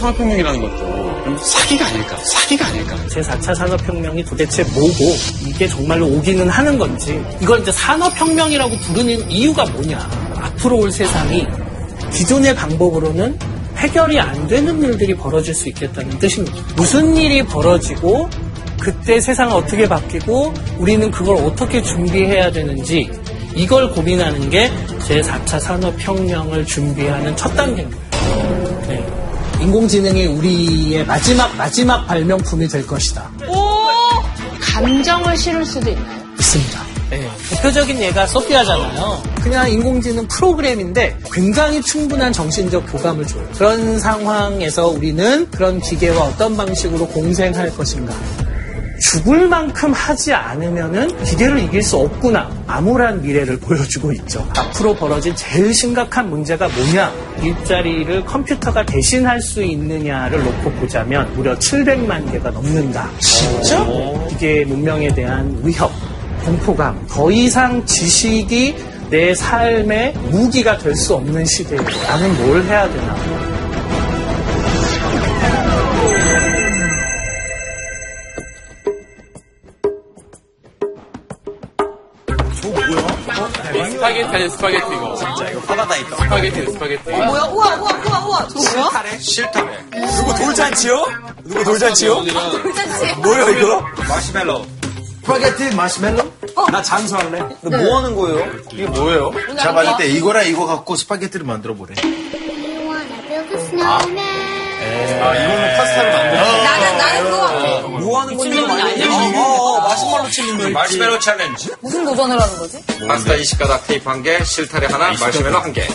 산업혁명이라는 것도 좀 사기가 아닐까, 사기가 아닐까. 제4차 산업혁명이 도대체 뭐고 이게 정말로 오기는 하는 건지 이걸 이제 산업혁명이라고 부르는 이유가 뭐냐 앞으로 올 세상이 기존의 방법으로는 해결이 안 되는 일들이 벌어질 수 있겠다는 뜻입니다. 무슨 일이 벌어지고 그때 세상은 어떻게 바뀌고 우리는 그걸 어떻게 준비해야 되는지 이걸 고민하는 게 제4차 산업혁명을 준비하는 첫 단계입니다. 네. 인공지능이 우리의 마지막 마지막 발명품이 될 것이다. 오! 감정을 실을 수도 있나요? 있습니다. 네. 대표적인 예가 소피아잖아요. 그냥 인공지능 프로그램인데 굉장히 충분한 정신적 교감을 줘요. 그런 상황에서 우리는 그런 기계와 어떤 방식으로 공생할 것인가. 죽을 만큼 하지 않으면은 기계를 이길 수 없구나. 암울한 미래를 보여주고 있죠. 앞으로 벌어진 제일 심각한 문제가 뭐냐? 일자리를 컴퓨터가 대신할 수 있느냐를 놓고 보자면 무려 700만 개가 넘는다. 진짜? 기계 문명에 대한 위협, 공포감, 더 이상 지식이 내 삶의 무기가 될 수 없는 시대에 나는 뭘 해야 되나? 스파게티 아니 스파게티 이거. 진짜 이거 화가 나 있다. 스파게티 스파게티. 뭐야? 우와, 우와, 우와, 우와. 저거 뭐야? 싫다며. 누구 돌잔치요? 누구 돌잔치요? 괜찮지? 뭐야 이거? 마시멜로. 스파게티 마시멜로? 나 장수할래. 너뭐 하는 거예요? 이게 뭐예요? 제가 봤을 때 이거랑 이거 갖고 스파게티를 만들어 보래. 아 이거는 파스타를 만들 마시멜로 challenge. 무슨 도전을 하는 거지? 파스타 20가닥 테이프 한 개, 실타래 하나, 마시멜로 한 개.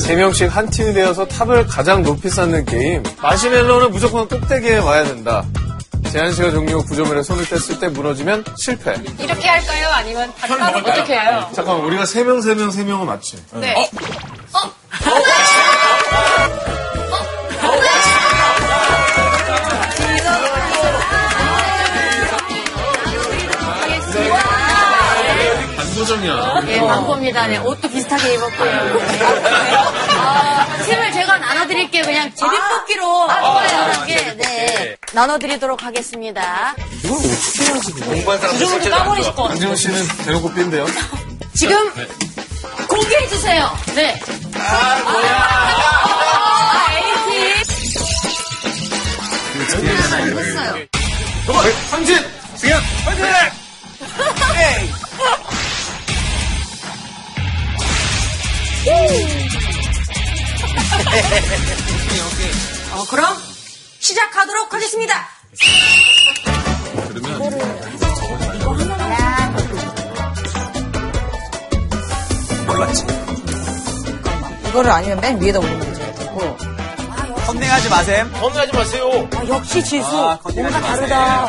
세 명씩 한 팀이 되어서 탑을 가장 높이 쌓는 게임. 마시멜로는 무조건 꼭대기에 와야 된다. 제한 시간 종료 구조물에 손을 뗐을 때 무너지면 실패. 이렇게 할까요? 아니면 따로 어떻게 해요? 잠깐만, 우리가 세 명, 세 명, 세 명은 맞지? 네. 반 도전이야. 예, 광고입니다. 네, 옷도 비슷하게 입었고요. 어, 팀을 제가 나눠드릴게요. 그냥 제비뽑기로 편하게 네, 나눠드리도록 하겠습니다. 공부한 사람 주문도 까버리실 것 같아. 안지훈 씨는 대놓고 삔데요? 지금 공개해주세요. 네. 아, 뭐야. 에이티. 상진! 승현! 화이팅! 어, 그럼 시작하도록 하겠습니다. 몰랐지. 이거를 아니면 맨 위에다 올리면 되고. 컨닝하지 마셈. 건너하지 마세요. 아, 역시 지수. 아, 뭔가 마세요. 다르다.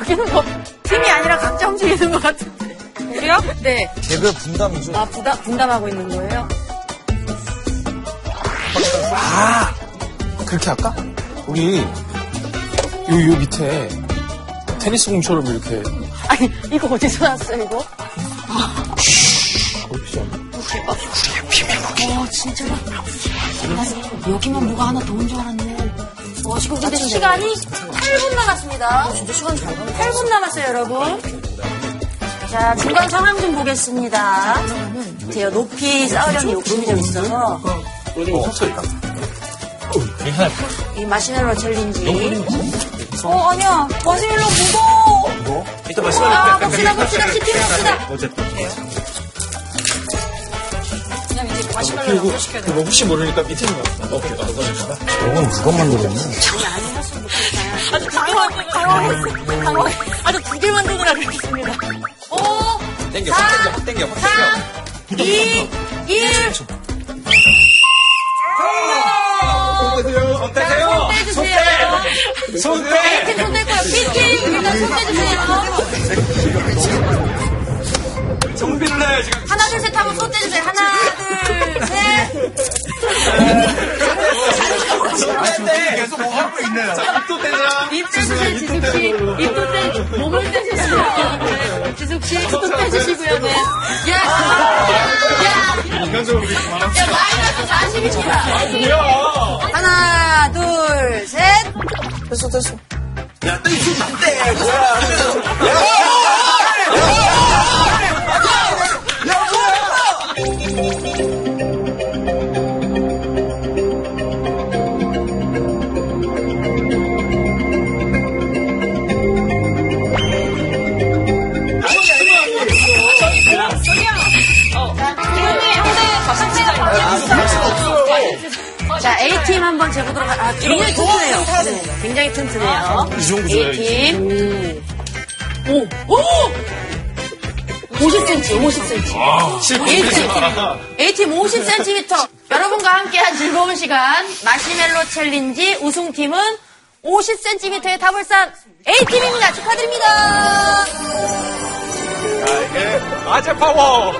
여기는 뭐 팀이 아니라 각자 움직이는 것 같은데. 우리요? 네. 개별 분담이죠. 아, 부담, 분담하고 있는 거예요? 아! 그렇게 할까? 우리, 요, 요 밑에 테니스 공처럼 이렇게. 아니, 이거 어디서 났어요, 이거? 어, 진짜. 나 여기만 뭐가 하나 더 온 줄 알았네. 어, 지금 근데 시간이 8분 남았습니다. 진짜 시간 잘 가네. 8분 남았어요, 여러분. 자, 중간 상황 좀 보겠습니다. 제가 높이 쌓으려는 욕심이 좀 있어서. 이 마시멜로 챌린지. 어, 아니야. 마시멜로 무거워. 이따 마시멜로 아, 봅시다, 봅시다. 시키 봅시다. 그냥 이제 마시멜로 넣어시켜야 돼. 뭐 혹시 모르니까 밑에 있는 거. 오케이, 나 넣어줄까? 아주 당황하고, 당황하고, 당황 아주 두 개 만 들고 나가겠습니다. 5, 땡겨, 확 땡겨, 확 땡겨, 확 땡겨. 2, 1. 손 떼세요. 손 떼주세요. 손 떼. A팀 손 떼고요. B팀 일단 손 떼주세요. 정비를 해, 지금. 하나, 둘, 셋 하면 손 떼주세요. 하나, 둘, 셋. 안 떼. 계속 뭐 하고 있네요. 또 떼자. 입 떼주세요, 지숙 씨. 입도 떼, 몸을 떼주시고요. 네. 지숙 씨, 입도 떼주시고요, 네. 야! 야! 말합시다. 마이너스 40입니다. 뭐야? 하나, 둘, 셋. 됐어, 됐어. 자, A팀 한번 재보도록 하 아, 굉장히 튼튼해요. 네, 굉장히 튼튼해요. A팀. 오, 오! 50cm, 50cm. A팀, A팀 50cm. 여러분과 함께한 즐거운 시간, 마시멜로 challenge 우승팀은 50cm의 탑을 쌓은 A팀입니다. 축하드립니다. 아재 파워!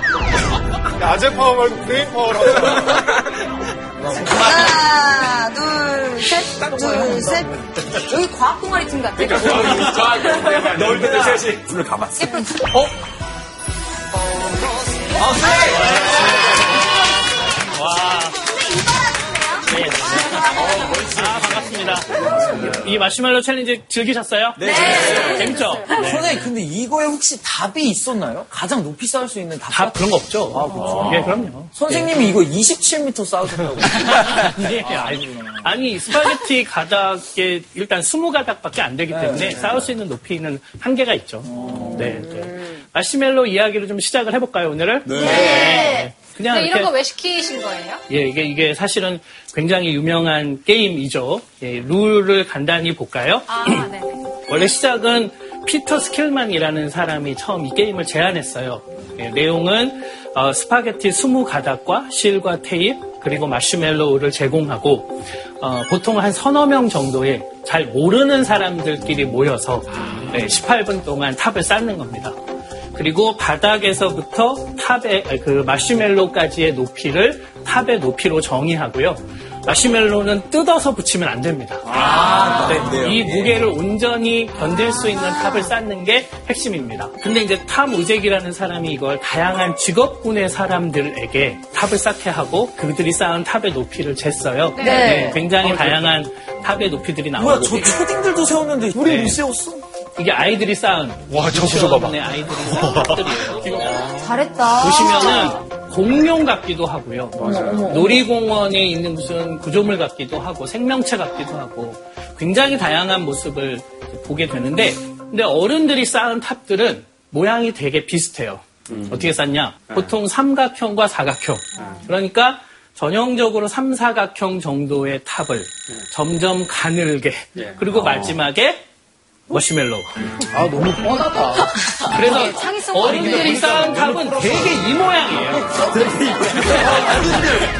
아재 파워 말고 브레인 파워라고. 하나, 둘, 셋. 둘, 셋. 여기 과학 동아리 팀 같아. 넣을 때 셋이 눈을 감았어. 아, 반갑습니다. 이 마시멜로 challenge 즐기셨어요? 네. 재밌죠? 네. 선생님, 근데 이거에 혹시 답이 있었나요? 가장 높이 쌓을 수 있는 답? 다 그런 거 없죠? 아, 그렇죠. 예, 그럼요. 선생님이 이거 27m 쌓으셨다고. 예, 아니, 아니, 스파게티 가닥에 일단 20가닥밖에 안 되기 때문에 쌓을 수 있는 높이는 한계가 있죠. 네, 네. 마시멜로 이야기를 좀 시작을 해볼까요, 오늘은? 네. 그냥 이런 거 왜 시키신 거예요? 예, 이게, 이게 사실은 굉장히 유명한 게임이죠. 예, 룰을 간단히 볼까요? 아, 네. 원래 시작은 피터 스킬만이라는 사람이 처음 이 게임을 제안했어요. 예, 내용은 어, 스파게티 20가닥과 실과 테이프 그리고 마시멜로우를 제공하고 어, 보통 한 서너 명 정도의 잘 모르는 사람들끼리 모여서 네, 18분 동안 탑을 쌓는 겁니다. 그리고 바닥에서부터 탑의 아, 그 마시멜로까지의 높이를 탑의 높이로 정의하고요. 마시멜로는 뜯어서 붙이면 안 됩니다. 네, 이 무게를 온전히 견딜 수 있는 탑을 쌓는 게 핵심입니다. 근데 이제 톰 우젝이라는 사람이 이걸 다양한 직업군의 사람들에게 탑을 쌓게 하고 그들이 쌓은 탑의 높이를 쟀어요. 네, 굉장히 다양한 탑의 높이들이 나오고 뭐야, 저 초딩들도 세웠는데 우리 네. 못 세웠어? 이게 아이들이 쌓은 와, 저 구조 봐봐. 유치원의 아이들이 쌓은 탑들이에요. 잘했다. 보시면은 공룡 같기도 하고요. 놀이공원에 있는 무슨 구조물 같기도 하고 생명체 같기도 하고 굉장히 다양한 모습을 보게 되는데 근데 어른들이 쌓은 탑들은 모양이 되게 비슷해요. 어떻게 쌓냐? 보통 삼각형과 사각형. 그러니까 전형적으로 삼사각형 정도의 탑을 점점 가늘게 그리고 마지막에 머시멜로우. 아, 너무 뻔하다. 그래서 창의성 어른들이 쌓은 탑은 되게 이 모양이에요.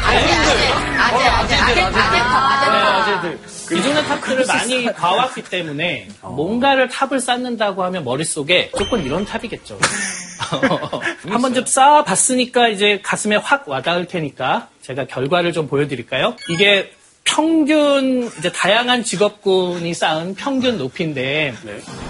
아재, 아재, 아재, 아재, 아재, 아재. 기존의 탑들을 많이 봐왔기 때문에 뭔가를 탑을 쌓는다고 하면 머릿속에 조금 이런 탑이겠죠. 한번좀 쌓아봤으니까 이제 가슴에 확 와닿을 테니까 제가 결과를 좀 보여드릴까요? 이게 평균 이제 다양한 직업군이 쌓은 평균 높이인데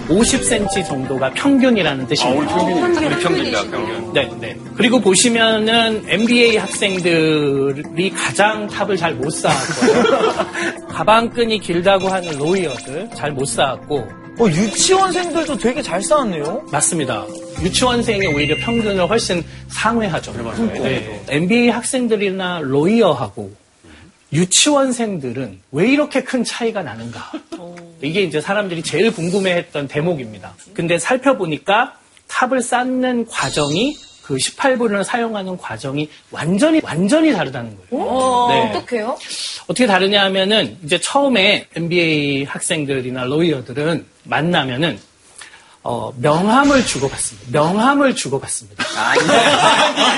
50cm 정도가 평균이라는 뜻입니다. 우리 평균이다, 평균. 네, 네. 그리고 보시면은 MBA 학생들이 가장 탑을 잘 못 쌓았고요. 가방끈이 길다고 하는 로이어들 잘 못 쌓았고 어, 유치원생들도 되게 잘 쌓았네요. 맞습니다. 유치원생이 오히려 평균을 훨씬 상회하죠. 네. MBA 학생들이나 로이어하고 유치원생들은 왜 이렇게 큰 차이가 나는가? 이게 이제 사람들이 제일 궁금해했던 대목입니다. 근데 살펴보니까 탑을 쌓는 과정이 그 18분을 사용하는 과정이 완전히 완전히 다르다는 거예요. 네. 어떡해요? 어떻게 다르냐 하면은 이제 처음에 MBA 학생들이나 로이어들은 만나면은 어, 명함을 주고받습니다. 명함을 주고받습니다.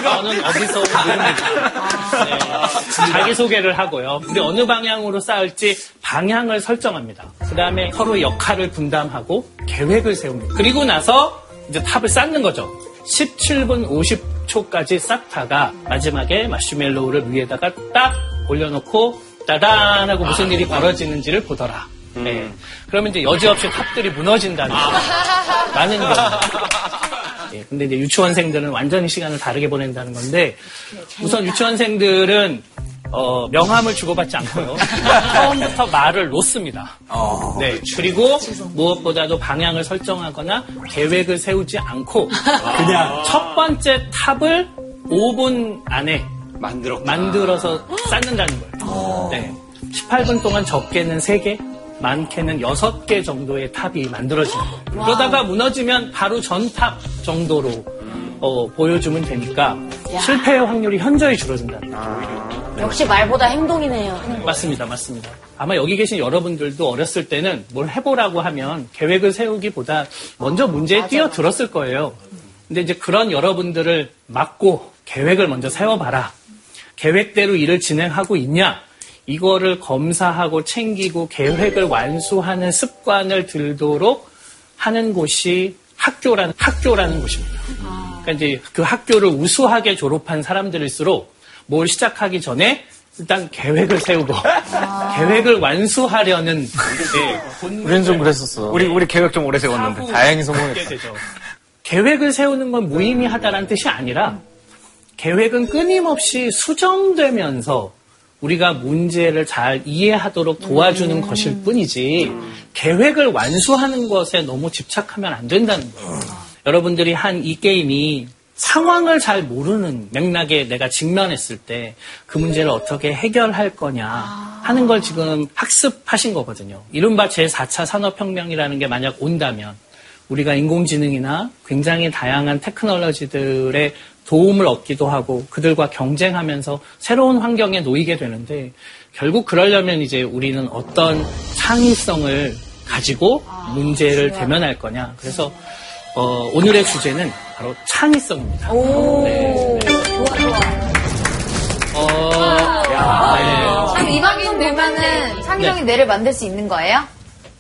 저는 어디서 누굽니다. 네. 자기소개를 하고요. 우리 어느 방향으로 쌓을지 방향을 설정합니다. 그 다음에 서로 역할을 분담하고 계획을 세웁니다. 그리고 나서 이제 탑을 쌓는 거죠. 17분 50초까지 쌓다가 마지막에 마시멜로우를 위에다가 딱 올려놓고 따단 하고 무슨 일이 벌어지는지를 보더라. 네. 그러면 이제 여지없이 탑들이 무너진다는 라는 겁니다. 예, 근데 이제 유치원생들은 완전히 시간을 다르게 보낸다는 건데 우선 유치원생들은 어, 명함을 주고받지 않고요. 처음부터 말을 놓습니다. 네. 그리고 무엇보다도 방향을 설정하거나 계획을 세우지 않고 그냥 첫 번째 탑을 5분 안에 만들었 만들어서 쌓는다는 거예요. 네. 18분 동안 적게는 3개, 많게는 6개 정도의 탑이 만들어지는 거예요. 그러다가 무너지면 바로 전탑 정도로 어, 보여주면 되니까 실패의 확률이 현저히 줄어든다는 거예요. 역시 말보다 행동이네요. 맞습니다, 맞습니다. 아마 여기 계신 여러분들도 어렸을 때는 뭘 해보라고 하면 계획을 세우기보다 먼저 문제에 뛰어들었을 거예요. 근데 이제 그런 여러분들을 막고 계획을 먼저 세워봐라. 계획대로 일을 진행하고 있냐? 이거를 검사하고 챙기고 계획을 완수하는 습관을 들도록 하는 곳이 학교라는, 학교라는 곳입니다. 그러니까 이제 그 학교를 우수하게 졸업한 사람들일수록 뭘 시작하기 전에 일단 계획을 세우고 계획을 완수하려는 네, 우린 좀 그랬었어. 우리, 우리 계획 좀 오래 세웠는데. 다행히. 되죠. 계획을 세우는 건 무의미하다라는 뜻이 아니라 계획은 끊임없이 수정되면서 우리가 문제를 잘 이해하도록 도와주는 것일 뿐이지 계획을 완수하는 것에 너무 집착하면 안 된다는 거예요. 여러분들이 한 이 게임이 상황을 잘 모르는 맥락에 내가 직면했을 때 그 문제를 어떻게 해결할 거냐 하는 걸 지금 학습하신 거거든요. 이른바 제4차 산업혁명이라는 게 만약 온다면 우리가 인공지능이나 굉장히 다양한 테크놀로지들의 도움을 얻기도 하고 그들과 경쟁하면서 새로운 환경에 놓이게 되는데 결국 그러려면 이제 우리는 어떤 창의성을 가지고 문제를 대면할 거냐. 그래서 어, 오늘의 주제는 바로 창의성입니다. 네, 네. 어, 그럼 이 방송 보면은 창의적인 뇌를 만들 수 있는 거예요?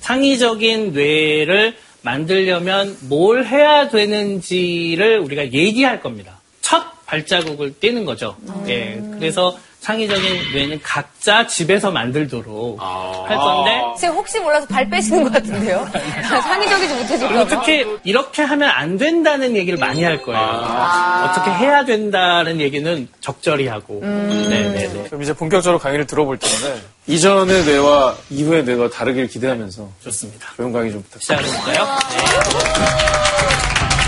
창의적인 뇌를 만들려면 뭘 해야 되는지를 우리가 얘기할 겁니다. 첫 발자국을 떼는 거죠. 예, 그래서 창의적인 뇌는 각자 집에서 만들도록 할 건데 지금 혹시 몰라서 발 빼시는 것 같은데요? 창의적이지 못해서 그리고 특히 이렇게 하면 안 된다는 얘기를 많이 할 거예요. 어떻게 해야 된다는 얘기는 적절히 하고. 네네네. 그럼 이제 본격적으로 강의를 들어볼 텐데 이전의 뇌와 이후의 뇌가 다르길 기대하면서 좋습니다. 좋은 강의 좀 부탁드립니다. 시작해볼까요? 네.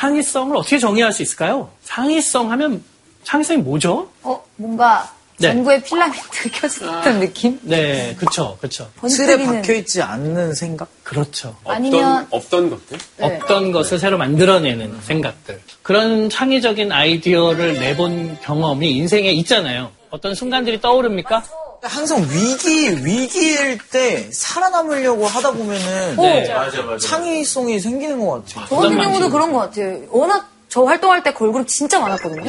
창의성을 어떻게 정의할 수 있을까요? 창의성 하면 창의성이 뭐죠? 어, 뭔가 네. 전구에 필라멘트 켜졌던 느낌? 네, 그쵸, 그쵸. 틀에 번뜩이는. 박혀 있지 않는 생각? 그렇죠. 아니면 없던 것들? 네. 없던 것을 새로 만들어내는 생각들. 그런 창의적인 아이디어를 내본 경험이 인생에 있잖아요. 어떤 순간들이 떠오릅니까? 항상 위기, 위기일 때 살아남으려고 하다 보면은 네. 창의성이 생기는 것 같아요. 저 같은 경우도? 그런 것 같아요. 워낙 저 활동할 때 걸그룹 진짜 많았거든요.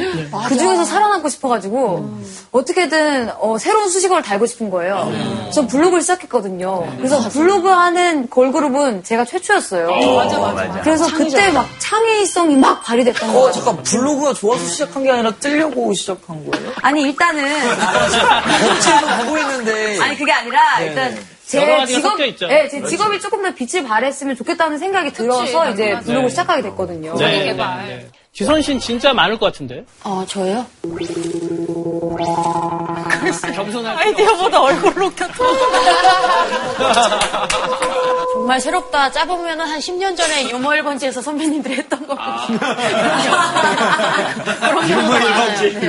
그 중에서 살아남고 싶어가지고 어떻게든 어, 새로운 수식어를 달고 싶은 거예요. 전 블로그를 시작했거든요. 그래서 블로그 하는 걸그룹은 제가 최초였어요. 맞아 맞아. 그래서 그때 막 창의성이 막 발휘됐던 어, 거예요. 잠깐, 블로그가 좋아서 시작한 게 아니라 뜨려고 시작한 거예요? 아니 일단은 억지로 하고 있는데. 아니 그게 아니라 일단 제 여러 가지가 직업, 섞여 있죠. 네, 제 직업이 조금 더 빛을 발했으면 좋겠다는 생각이 들어서 이제 블로그 시작하게 됐거든요. 네, 네, 네. 지선 씨는 진짜 많을 것 같은데? 어, 저요? 겸손할 아이디어보다 얼굴로 켰어. 정말 새롭다. 짜보면 한 10년 전에 유머 1번지에서 선배님들이 했던 거. 유머 1번지.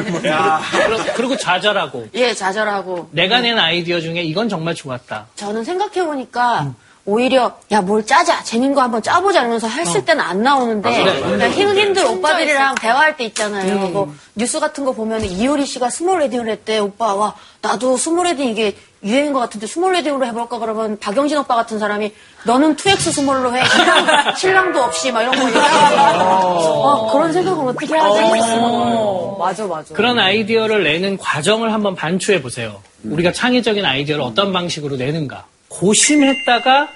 그리고, 그리고 좌절하고. 예, 좌절하고. 내가 낸 아이디어 중에 이건 정말 좋았다. 저는 생각해보니까 오히려 야 뭘 짜자. 재밌는 거 한번 짜보자 이러면서 했을 때는 안 나오는데 그냥 힘힘들 오빠들이랑 대화할 때 있잖아요. 뭐 뉴스 같은 거 보면 이효리 씨가 small wedding을 했대. 오빠 와 나도 small wedding 이게 유행인 것 같은데 small wedding으로 해볼까 그러면 박영진 오빠 같은 사람이 너는 2X 스몰로 해. 신랑, 신랑도 없이 막 이런 거 얘기하고. 어, 그런 생각을 어떻게 하지? 어, 맞아 맞아. 그런 아이디어를 내는 과정을 한번 반추해 보세요. 우리가 창의적인 아이디어를 어떤 방식으로 내는가. 고심했다가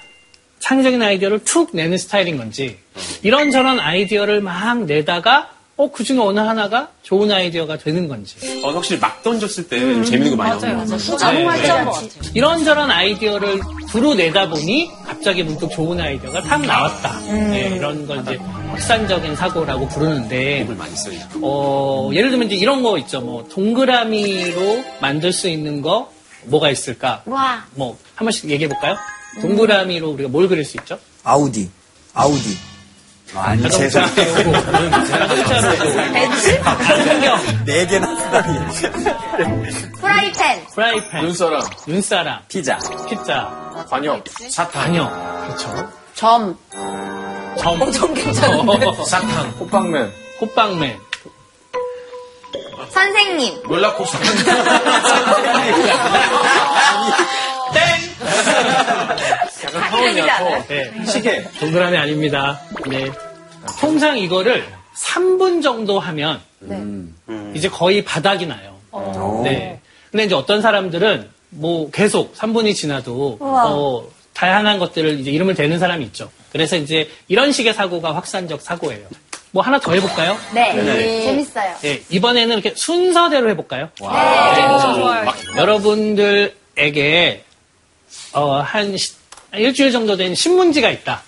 창의적인 아이디어를 툭 내는 스타일인 건지, 이런저런 아이디어를 막 내다가, 어, 그 중에 어느 하나가 좋은 아이디어가 되는 건지. 어, 확실히 막 던졌을 때 재밌는 거 많이 나오는 것 같아요. 자동화점 이런저런 아이디어를 두루 내다 보니 갑자기 문득 좋은 아이디어가 탁 나왔다. 네, 이런 걸 이제 확산적인 사고라고 부르는데 어, 예를 들면 이제 이런 거 있죠. 뭐 동그라미로 만들 수 있는 거 뭐가 있을까? 와. 뭐 한 번씩 얘기해 볼까요? 동그라미로 우리가 뭘 그릴 수 있죠? 아우디. 아우디. 아니, 자동차, 자동차로 벤츠? 풍경, 네 개나 쓰다니. 프라이팬. 프라이팬, 눈사람, 눈사람, 피자. 피자, 관역, 관역, 그렇죠. 점. 점, 어, 점 괜찮은데? 사탕, 호빵맨, 호빵맨, 선생님. 롤러코스터. 약간 타원이야, 타원. 네, 시계, 동그라미 아닙니다. 네. 통상 이거를 3분 정도 하면 이제 거의 바닥이 나요. 네. 근데 이제 어떤 사람들은 뭐 계속 3분이 지나도 어, 다양한 것들을 이제 이름을 대는 사람이 있죠. 그래서 이제 이런 식의 사고가 확산적 사고예요. 뭐 하나 더 해볼까요? 네. 재밌어요. 네, 이번에는 이렇게 순서대로 해볼까요? 네. 여러분들에게 어, 한 시- 일주일 정도 된 신문지가 있다.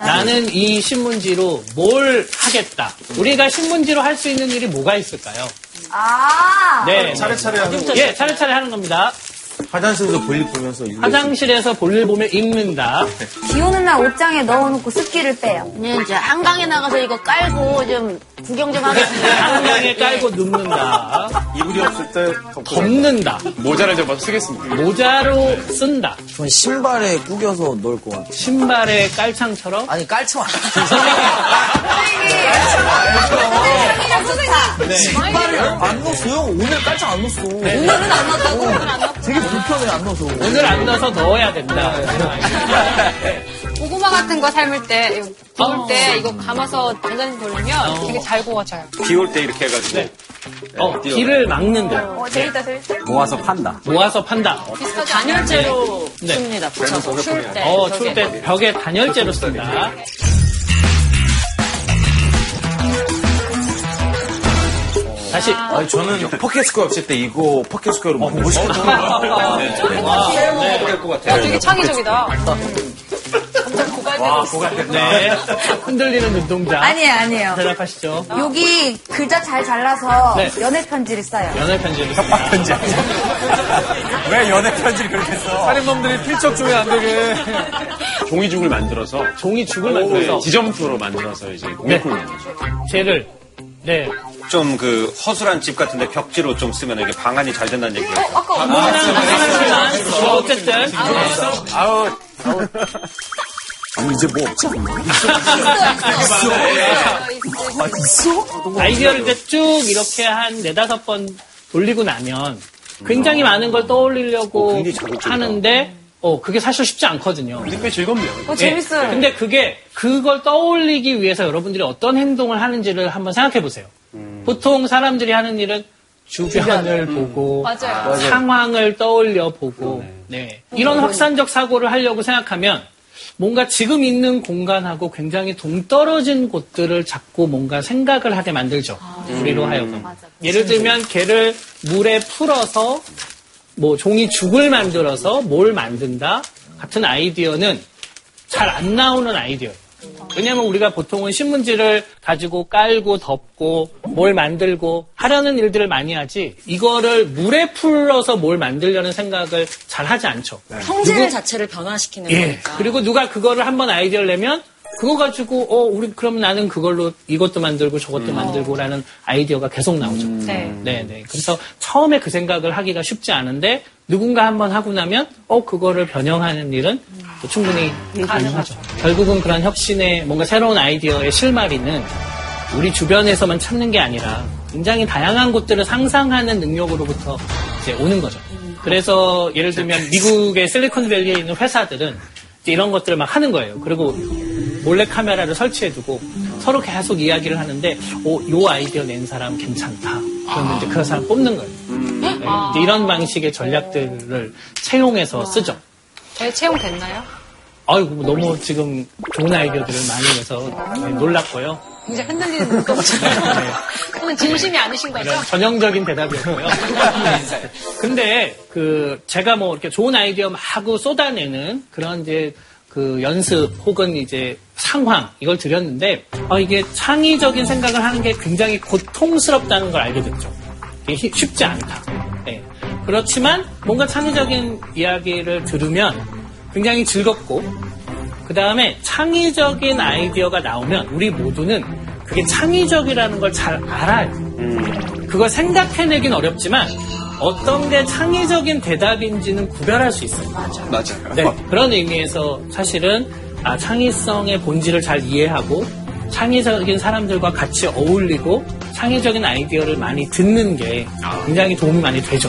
나는 이 신문지로 뭘 하겠다. 우리가 신문지로 할 수 있는 일이 뭐가 있을까요? 아. 네, 차례차례 하는 거. 예, 차례차례 하는 겁니다. 화장실에서 볼일 보면서 읽는 화장실에서 볼일 보면 읽는다. 비 오는 날 옷장에 넣어놓고 습기를 빼요. 네, 이제 한강에 나가서 이거 깔고 좀 구경 좀 하겠습니다. 한강에 깔고 눕는다. 이불이 없을 때. 덮는다. 모자를 잡아서 쓰겠습니다. 모자로 쓴다. 전 신발에 구겨서 넣을 것 같아. 신발의 깔창처럼. 아니, 깔창 안 신발을 안 넣었어요. 오늘 깔창 안 넣었어. 오늘은 안 넣었다고? 되게 불편해, 안 넣어서. 오늘 안 넣어서 넣어야 된다. 고구마 같은 거 삶을 때, 이거 구울 때 이거 감아서 전자레인지 돌리면 되게 잘 구워져요. 비올 때 이렇게 해가지고. 어, 길을 막는다. 어, 재밌다, 재밌다. 모아서 판다. 모아서 판다. 비슷하지 단열재로 네. 씁니다. 붙여서 추울 때. 어. 추울 때 벽에 단열재로 쓴다. 다시. 아니, 저는 pocket square 없을 때 이거 pocket square로 먹고 어, 싶어. 어, 되게 창의적이다. 와, 네. 흔들리는 눈동자. 아니에요, 아니에요. 대답하시죠. 여기 글자 잘 잘라서 네. 연애 편지를 써요. 연애 편지를 협박 편지. 왜 연애 편지를 그렇게 써? 살인범들이 필적 중에 안 되게. 종이죽을 만들어서 종이죽을 만들어서 지점토로 만들어서 이제 공예품을 만들죠. 쟤를 네. 좀 그 허술한 집 같은데 벽지로 좀 쓰면 이게 방안이 잘 된다는 얘기가 있어요. 하지만 뭐 어쨌든 아우, 아니, 이제 뭐 없지 않나? 아, 있어? 아이디어를 이제 쭉 이렇게 한 네다섯 번 돌리고 나면 굉장히 많은 걸 떠올리려고 자극적이다. 하는데 어 그게 사실 쉽지 않거든요. 근데 꽤 즐겁네요. 어, 재밌어요. 예. 근데 그게 그걸 떠올리기 위해서 여러분들이 어떤 행동을 하는지를 한번 생각해 보세요. 보통 사람들이 하는 일은 주변을 보고 맞아요. 상황을 떠올려 보고. 네. 이런 확산적 사고를 하려고 생각하면 뭔가 지금 있는 공간하고 굉장히 동떨어진 곳들을 자꾸 뭔가 생각을 하게 만들죠. 우리로 하여금. 예를 들면 개를 물에 풀어서 뭐 종이 죽을 만들어서 뭘 만든다? 같은 아이디어는 잘 안 나오는 아이디어예요. 왜냐하면 우리가 보통은 신문지를 가지고 깔고 덮고 뭘 만들고 하려는 일들을 많이 하지 이거를 물에 풀어서 뭘 만들려는 생각을 잘 하지 않죠. 형질 자체를 변화시키는 예. 거니까. 그리고 누가 그거를 한번 아이디어를 내면 그거 가지고 어 우리 그럼 나는 그걸로 이것도 만들고 저것도 만들고라는 아이디어가 계속 나오죠. 네. 네, 네. 그래서 처음에 그 생각을 하기가 쉽지 않은데 누군가 한번 하고 나면 어 그거를 변형하는 일은 또 충분히 가능하죠. 결국은 그런 혁신의 뭔가 새로운 아이디어의 실마리는 우리 주변에서만 찾는 게 아니라 굉장히 다양한 곳들을 상상하는 능력으로부터 이제 오는 거죠. 그래서 예를 들면 미국의 실리콘밸리에 있는 회사들은 이런 것들을 막 하는 거예요. 그리고 몰래 카메라를 설치해두고 서로 계속 이야기를 하는데, 오, 요 아이디어 낸 사람 괜찮다. 그러면 이제 그 사람 뽑는 거예요. 네, 이제 이런 방식의 전략들을 채용해서 쓰죠. 저희 채용됐나요? 아이고, 너무 지금 좋은 아이디어들을 많이 내서 네, 놀랐고요. 굉장히 흔들리는 눈동자예요. 그건 진심이 아니신 거죠? 전형적인 대답이었고요. 근데 그 제가 뭐 이렇게 좋은 아이디어 막 하고 쏟아내는 그런 이제 그 연습 혹은 이제 상황 이걸 드렸는데 어, 이게 창의적인 생각을 하는 게 굉장히 고통스럽다는 걸 알게 됐죠. 이게 히- 쉽지 않다. 네. 그렇지만 뭔가 창의적인 이야기를 들으면 굉장히 즐겁고 그 다음에 창의적인 아이디어가 나오면 우리 모두는 그게 창의적이라는 걸 잘 알아요. 그걸 생각해내긴 어렵지만 어떤 게 창의적인 대답인지는 구별할 수 있어요. 맞아요. 네, 그런 의미에서 사실은 아, 창의성의 본질을 잘 이해하고 창의적인 사람들과 같이 어울리고 창의적인 아이디어를 많이 듣는 게 굉장히 도움이 많이 되죠.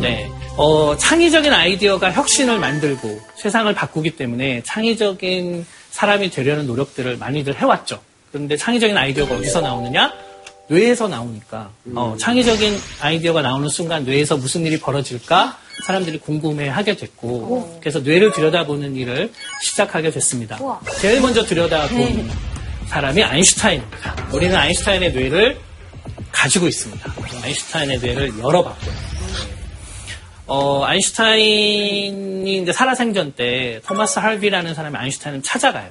네. 어, 창의적인 아이디어가 혁신을 만들고 세상을 바꾸기 때문에 창의적인 사람이 되려는 노력들을 많이들 해왔죠. 그런데 창의적인 아이디어가 어디서 나오느냐? 뇌에서 나오니까 어, 창의적인 아이디어가 나오는 순간 뇌에서 무슨 일이 벌어질까 사람들이 궁금해하게 됐고 그래서 뇌를 들여다보는 일을 시작하게 됐습니다. 제일 먼저 들여다본 사람이 아인슈타인입니다. 우리는 아인슈타인의 뇌를 가지고 있습니다. 아인슈타인의 뇌를 열어봤고요. 어, 아인슈타인이 이제 살아생전 때 토마스 할비라는 사람이 아인슈타인을 찾아가요.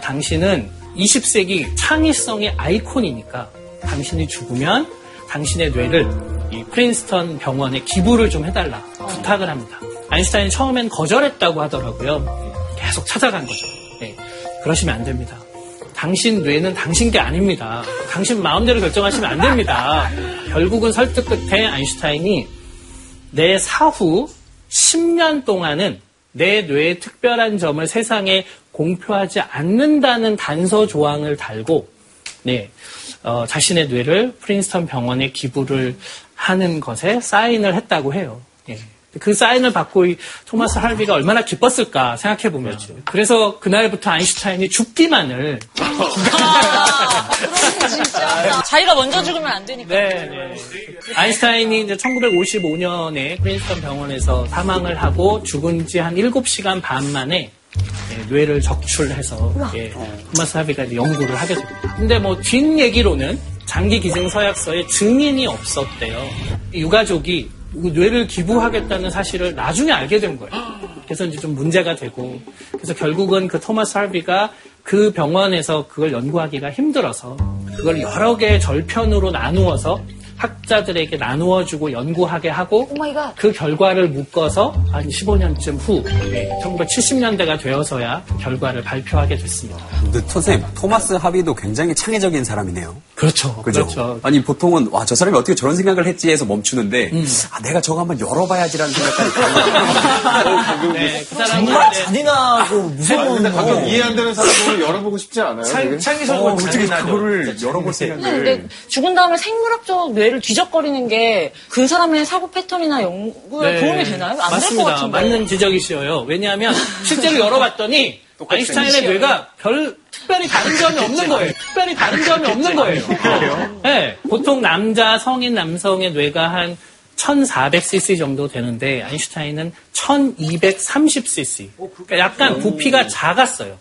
당신은 20세기 창의성의 아이콘이니까 당신이 죽으면 당신의 뇌를 이 프린스턴 병원에 기부를 좀 해달라 부탁을 합니다. 아인슈타인이 처음엔 거절했다고 하더라고요. 계속 찾아간 거죠. 네, 그러시면 안 됩니다. 당신 뇌는 당신 게 아닙니다. 당신 마음대로 결정하시면 안 됩니다. 결국은 설득 끝에 아인슈타인이 내 사후 10년 동안은 내 뇌의 특별한 점을 세상에 공표하지 않는다는 단서 조항을 달고 네, 어, 자신의 뇌를 프린스턴 병원에 기부를 하는 것에 사인을 했다고 해요. 예. 그 사인을 받고 이 토마스 할비가 얼마나 기뻤을까 생각해 보면 그래서 그날부터 아인슈타인이 죽기만을 자기가 먼저 죽으면 안 되니까. 네, 네. 아인슈타인이 이제 1955년에 프린스턴 병원에서 사망을 하고 죽은 지 한 7시간 반 만에 예, 뇌를 적출해서 예, 토마스 하비가 이제 연구를 하게 됩니다. 근데 뭐 뒷얘기로는 장기 기증 서약서에 증인이 없었대요. 유가족이 뇌를 기부하겠다는 사실을 나중에 알게 된 거예요. 그래서 이제 좀 문제가 되고 그래서 결국은 그 토마스 하비가 그 병원에서 그걸 연구하기가 힘들어서 그걸 여러 개의 절편으로 나누어서 학자들에게 나누어주고 연구하게 하고 oh my god. 그 결과를 묶어서 한 15년쯤 후 1970년대가 되어서야 결과를 발표하게 됐습니다. 근데 선생님, 토마스 하비도 굉장히 창의적인 사람이네요. 그렇죠. 그죠? 그렇죠. 아니, 보통은, 와, 저 사람이 어떻게 저런 생각을 했지 해서 멈추는데, 아, 내가 저거 한번 열어봐야지라는 생각까지 들어요. 네, 그 사람은 정말 잔인하고 무서운 근데 가끔 거. 이해 안 되는 사람은 열어보고 싶지 않아요. 되게? 창의성을 어, 어떻게 그거를 열어볼 생각을. 근데 죽은 다음에 생물학적 뇌를 뒤적거리는 게 그 사람의 사고 패턴이나 연구에 네, 도움이 되나요? 안 될것 맞습니다. 같은데. 맞는 지적이시어요. 왜냐하면 실제로 열어봤더니 아인슈타인의 뇌가 별 특별히 다른 점이 없는 거예요. 특별히 다른 점이 없는 거예요. 네, 보통 남자 성인 남성의 뇌가 한 1400cc 정도 되는데 아인슈타인은 1230cc. 그러니까 약간 부피가 작았어요.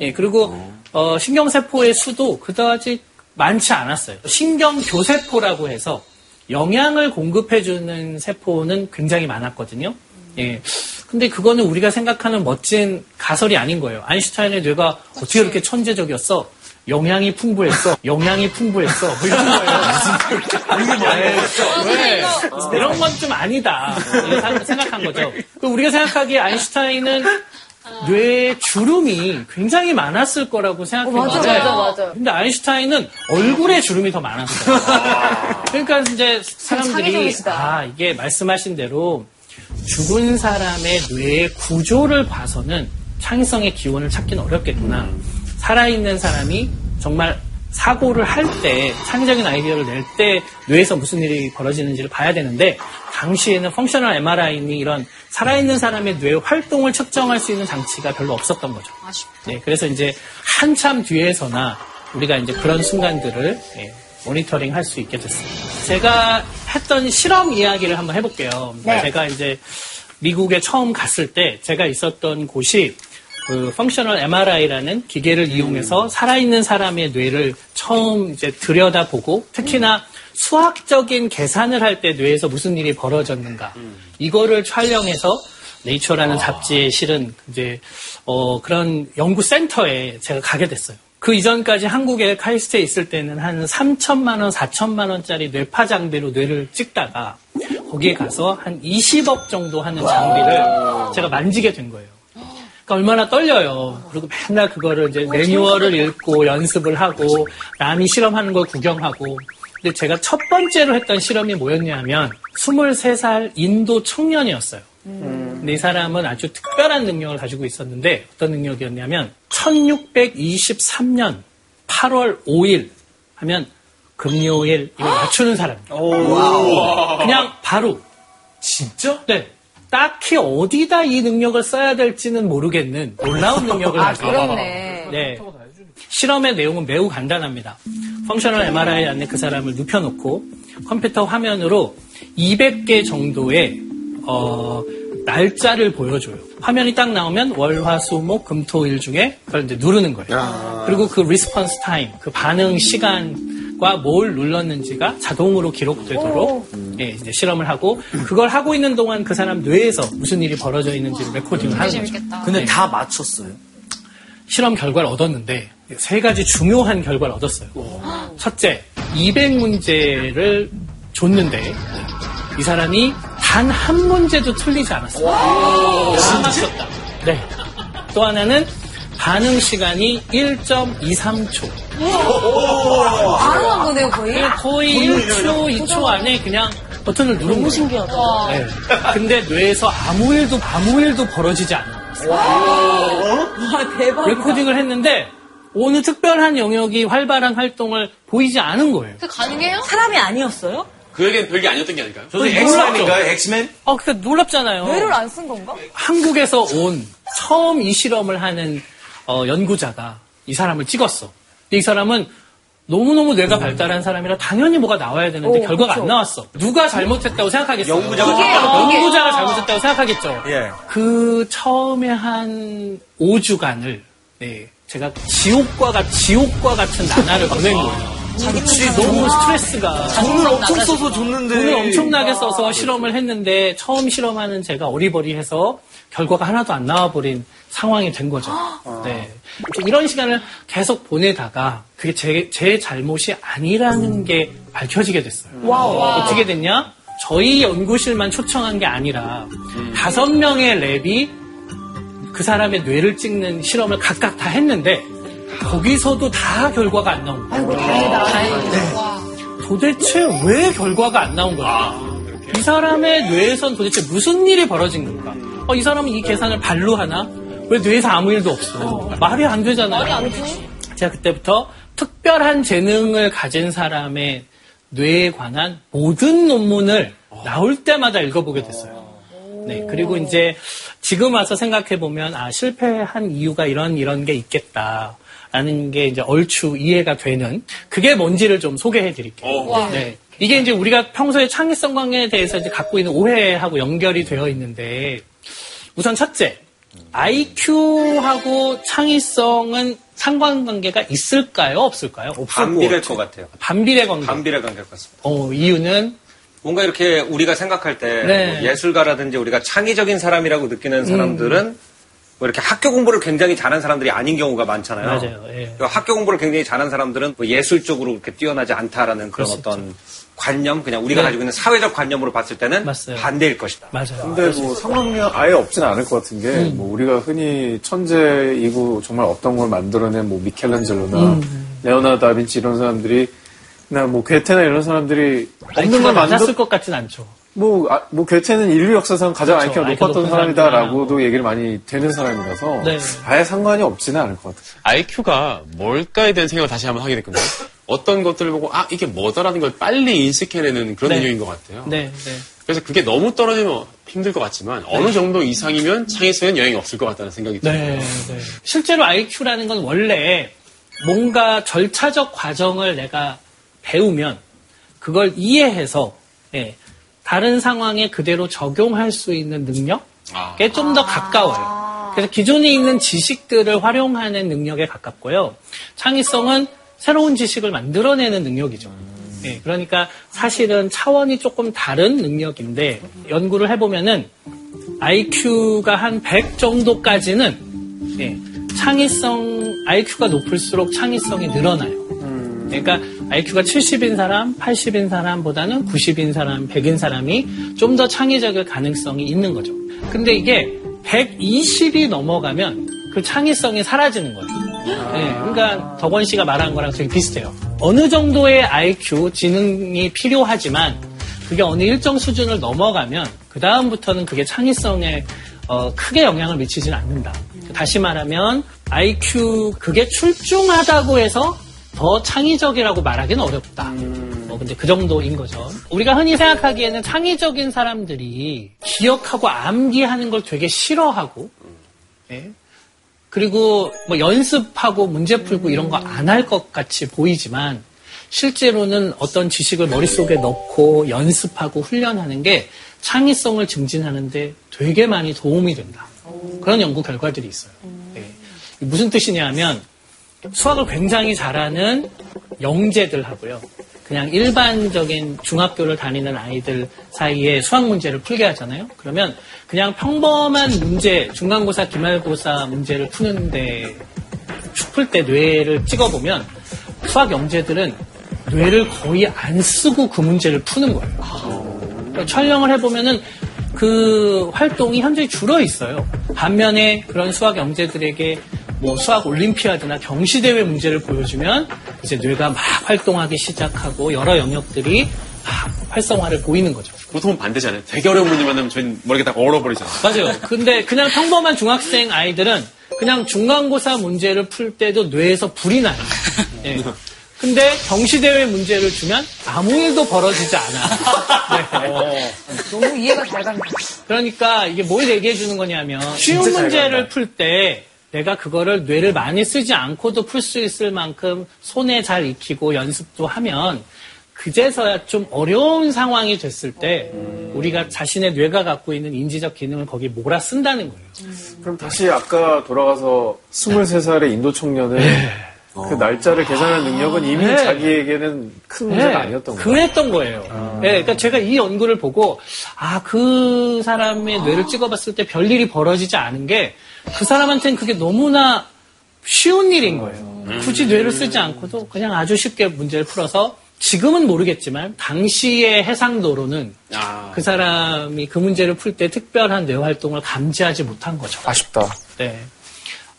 예, 그리고 어, 신경세포의 수도 그다지 많지 않았어요. 신경교세포라고 해서 영양을 공급해주는 세포는 굉장히 많았거든요. 예. 근데 그거는 우리가 생각하는 멋진 가설이 아닌 거예요. 아인슈타인의 뇌가 어떻게 그렇게 천재적이었어? 영양이 풍부했어. 영양이 풍부했어. 뭐 이런 거예요. 이게 뭐예요? 왜? 이런 건 좀 아니다. 이렇게 사- 생각한 거죠. 그 우리가 생각하기에 아인슈타인은 뇌에 주름이 굉장히 많았을 거라고 생각해요. 맞아, 맞아, 맞아. 근데 아인슈타인은 얼굴에 주름이 더 많았어요. 그러니까 이제 사람들이 창의적이시다. 아 이게 말씀하신 대로 죽은 사람의 뇌의 구조를 봐서는 창의성의 기원을 찾기는 어렵겠구나. 살아있는 사람이 정말 사고를 할 때, 창의적인 아이디어를 낼 때 뇌에서 무슨 일이 벌어지는지를 봐야 되는데, 당시에는 펑셔널 MRI니 이런 살아있는 사람의 뇌 활동을 측정할 수 있는 장치가 별로 없었던 거죠. 네, 그래서 이제 한참 뒤에서나 우리가 이제 그런 순간들을 예, 모니터링 할 수 있게 됐습니다. 제가 했던 실험 이야기를 한번 해볼게요. 네. 제가 이제 미국에 처음 갔을 때 제가 있었던 곳이 그 functional MRI라는 기계를 이용해서 살아있는 사람의 뇌를 처음 이제 들여다보고 특히나 수학적인 계산을 할 때 뇌에서 무슨 일이 벌어졌는가. 이거를 촬영해서 네이처라는 잡지에 실은 이제 어, 그런 연구 센터에 제가 가게 됐어요. 그 이전까지 한국에 카이스트에 있을 때는 한 3천만 원, 4천만 원짜리 뇌파 장비로 뇌를 찍다가 거기에 가서 한 20억 정도 하는 장비를 제가 만지게 된 거예요. 그러니까 얼마나 떨려요. 그리고 맨날 그거를 이제 매뉴얼을 읽고 연습을 하고 남이 실험하는 걸 구경하고. 근데 제가 첫 번째로 했던 실험이 뭐였냐면 23살 인도 청년이었어요. 근데 이 사람은 아주 특별한 능력을 가지고 있었는데 어떤 능력이었냐면 1623년 8월 5일 하면 금요일 이걸 맞추는 사람이에요. 그냥 바로 진짜? 네. 딱히 어디다 이 능력을 써야 될지는 모르겠는 놀라운 능력을 가지고 그렇네. 네. 실험의 내용은 매우 간단합니다. functional MRI 안에 그 사람을 눕혀놓고 컴퓨터 화면으로 200개 정도의 어, 날짜를 보여줘요. 화면이 딱 나오면 월, 화, 수, 목, 금, 토, 일 중에 그걸 이제 누르는 거예요. 그리고 그 response time, 그 반응 시간과 뭘 눌렀는지가 자동으로 기록되도록 예, 이제 실험을 하고 그걸 하고 있는 동안 그 사람 뇌에서 무슨 일이 벌어져 있는지를 레코딩을 하는 거죠. 근데 네. 다 맞췄어요. 실험 결과를 얻었는데 세 가지 중요한 결과를 얻었어요. 첫째, 200문제를 줬는데 이 사람이 단 한 문제도 틀리지 않았어요. 다 맞췄다. 네. 또 하나는 반응 시간이 1.23초. 바로 한 거네요, 거의. 거의 1초, 2초 안에 그냥 버튼을 누른 거예요. 신기하다. 네. 근데 뇌에서 아무 일도 아무 일도 벌어지지 않아요. 와, 대박. recording을 했는데 어느 특별한 영역이 활발한 활동을 보이지 않은 거예요. 그 가능해요? 사람이 아니었어요? 그에겐 별게 아니었던 게 아닐까요? 저도? 엑스맨인가요? 엑스맨? 어, 그 놀랍잖아요. 뇌를 안 쓴 건가? 한국에서 온 처음 이 실험을 하는 어, 연구자가 이 사람을 찍었어. 근데 이 사람은 너무너무 뇌가 발달한 사람이라 당연히 뭐가 나와야 되는데 오, 결과가 그쵸. 안 나왔어. 누가 잘못했다고 생각하겠어요? 연구자가 이게, 연구자가. 잘못했다고 생각하겠죠. 예. 그 처음에 한 5주간을 네, 제가 지옥과 같 지옥과 같은 나날을 보낸 거예요. 잠시 너무 스트레스가 돈을 엄청 써서 줬는데. 돈을 엄청나게 써서 실험을 했는데 처음 실험하는 제가 어리버리해서 결과가 하나도 안 나와버린 상황이 된 거죠. 네. 이런 시간을 계속 보내다가 그게 제, 제 잘못이 아니라는 게 밝혀지게 됐어요. 어떻게 됐냐? 저희 연구실만 초청한 게 아니라 다섯 명의 랩이 그 사람의 뇌를 찍는 실험을 각각 다 했는데 거기서도 다 결과가 안 나온 거예요. 도대체 왜 결과가 안 나온 걸까? 이 사람의 뇌에선 도대체 무슨 일이 벌어진 건가? 어, 이 사람은 이 계산을 발로 하나? 왜 뇌에서 아무 일도 없어? 말이 안 되잖아요. 말이 안 되지. 제가 그때부터 특별한 재능을 가진 사람의 뇌에 관한 모든 논문을 나올 때마다 읽어보게 됐어요. 네, 그리고 이제 지금 와서 생각해 보면 아 실패한 이유가 이런 이런 게 있겠다 라는 게 이제 얼추 이해가 되는 그게 뭔지를 좀 소개해 드릴게요. 네. 이게 이제 우리가 평소에 창의성 관계에 대해서 이제 갖고 있는 오해하고 연결이 되어 있는데 우선 첫째 IQ하고 창의성은 상관관계가 있을까요, 없을까요? 반비례일 것 같아요. 반비례 관계. 반비례 관계일 것 같습니다. 어, 이유는 뭔가 이렇게 우리가 생각할 때 네. 뭐 예술가라든지 우리가 창의적인 사람이라고 느끼는 사람들은 뭐 이렇게 학교 공부를 굉장히 잘한 사람들이 아닌 경우가 많잖아요. 맞아요. 예. 학교 공부를 굉장히 잘한 사람들은 뭐 예술 적으로 그렇게 뛰어나지 않다라는 그런 수 어떤 관념, 그냥 우리가 네. 가지고 있는 사회적 관념으로 봤을 때는 맞아요. 반대일 것이다. 맞아요. 근데 뭐 상관력 아예 없진 않을 것 같은 게, 음. 뭐 우리가 흔히 천재이고 정말 없던 걸 만들어낸 뭐 미켈란젤로나 음. 레오나르도 다빈치 이런 사람들이 나뭐 괴테나 이런 사람들이 없는 IQ가 걸 낮았을 만들 것 같진 않죠. 뭐, 아, 뭐 괴테는 인류 역사상 가장 그렇죠. IQ가 높았던 사람이다라고도 얘기를 많이 되는 사람이라서 네. 아예 상관이 없지는 않을 것 같아요. IQ가 뭘까에 대한 생각을 다시 한번 하게 됐거든요. 어떤 것들을 보고 아 이게 뭐다라는 걸 빨리 인식해내는 그런 네. 능력인 것 같아요. 네, 네. 그래서 그게 너무 떨어지면 힘들 것 같지만 어느 정도 이상이면 창의성엔 영향이 없을 것 같다는 생각이 들어요. 네, 네. 실제로 IQ라는 건 원래 뭔가 절차적 과정을 내가 배우면 그걸 이해해서 예, 다른 상황에 그대로 적용할 수 있는 능력에 아. 좀더 가까워요. 그래서 기존에 있는 지식들을 활용하는 능력에 가깝고요. 창의성은 새로운 지식을 만들어내는 능력이죠. 네, 그러니까 사실은 차원이 조금 다른 능력인데 연구를 해보면은 IQ가 한 100 정도까지는 네, 창의성 IQ가 높을수록 창의성이 늘어나요. 그러니까 IQ가 70인 사람, 80인 사람보다는 90인 사람, 100인 사람이 좀 더 창의적일 가능성이 있는 거죠. 근데 이게 120이 넘어가면 그 창의성이 사라지는 거예요. 네, 그러니까 덕원 씨가 말한 거랑 되게 비슷해요. 어느 정도의 IQ, 지능이 필요하지만 그게 어느 일정 수준을 넘어가면 그 다음부터는 그게 창의성에 어, 크게 영향을 미치지는 않는다. 다시 말하면 IQ 그게 출중하다고 해서 더 창의적이라고 말하기는 어렵다. 뭐 근데 그 정도인 거죠. 우리가 흔히 생각하기에는 창의적인 사람들이 기억하고 암기하는 걸 되게 싫어하고, 예? 그리고 뭐 연습하고 문제 풀고 이런 거 안 할 것 같이 보이지만 실제로는 어떤 지식을 머릿속에 넣고 연습하고 훈련하는 게 창의성을 증진하는데 되게 많이 도움이 된다. 그런 연구 결과들이 있어요. 예. 무슨 뜻이냐면 수학을 굉장히 잘하는 영재들하고요. 그냥 일반적인 중학교를 다니는 아이들 사이에 수학 문제를 풀게 하잖아요. 그러면 그냥 평범한 문제, 중간고사, 기말고사 문제를 푸는데 풀 때 뇌를 찍어보면 수학 영재들은 뇌를 거의 안 쓰고 그 문제를 푸는 거예요. 그러니까 촬영을 해보면은 그 활동이 현저히 줄어 있어요. 반면에 그런 수학 영재들에게 뭐 수학 올림피아드나 경시대회 문제를 보여주면 이제 뇌가 막 활동하기 시작하고 여러 영역들이 막 활성화를 보이는 거죠. 보통은 반대잖아요. 되게 어려운 문제 만나면 저희 머리가 딱 얼어버리잖아요. 맞아요. 근데 그냥 평범한 중학생 아이들은 그냥 중간고사 문제를 풀 때도 뇌에서 불이 나요. 예. 근데 경시대회 문제를 주면 아무 일도 벌어지지 않아. 네. 너무 이해가 잘 간다. 그러니까 이게 뭘 얘기해 주는 거냐면 쉬운 문제를. 풀 때 내가 그거를 뇌를 많이 쓰지 않고도 풀 수 있을 만큼 손에 잘 익히고 연습도 하면 그제서야 좀 어려운 상황이 됐을 때 우리가 자신의 뇌가 갖고 있는 인지적 기능을 거기에 몰아 쓴다는 거예요. 그럼 다시 아까 돌아가서 23살의 인도 청년은 그 날짜를 계산하는 능력은 이미 네. 자기에게는 큰 문제가 네, 아니었던 거예요. 그랬던 거예요. 네, 그러니까 제가 이 연구를 보고 아 그 사람의 뇌를 찍어봤을 때 별일이 벌어지지 않은 게 그 사람한테는 그게 너무나 쉬운 일인 거예요. 굳이 뇌를 쓰지 않고도 그냥 아주 쉽게 문제를 풀어서 지금은 모르겠지만 당시의 해상도로는 아, 그 사람이 그 문제를 풀 때 특별한 뇌 활동을 감지하지 못한 거죠. 아쉽다. 네.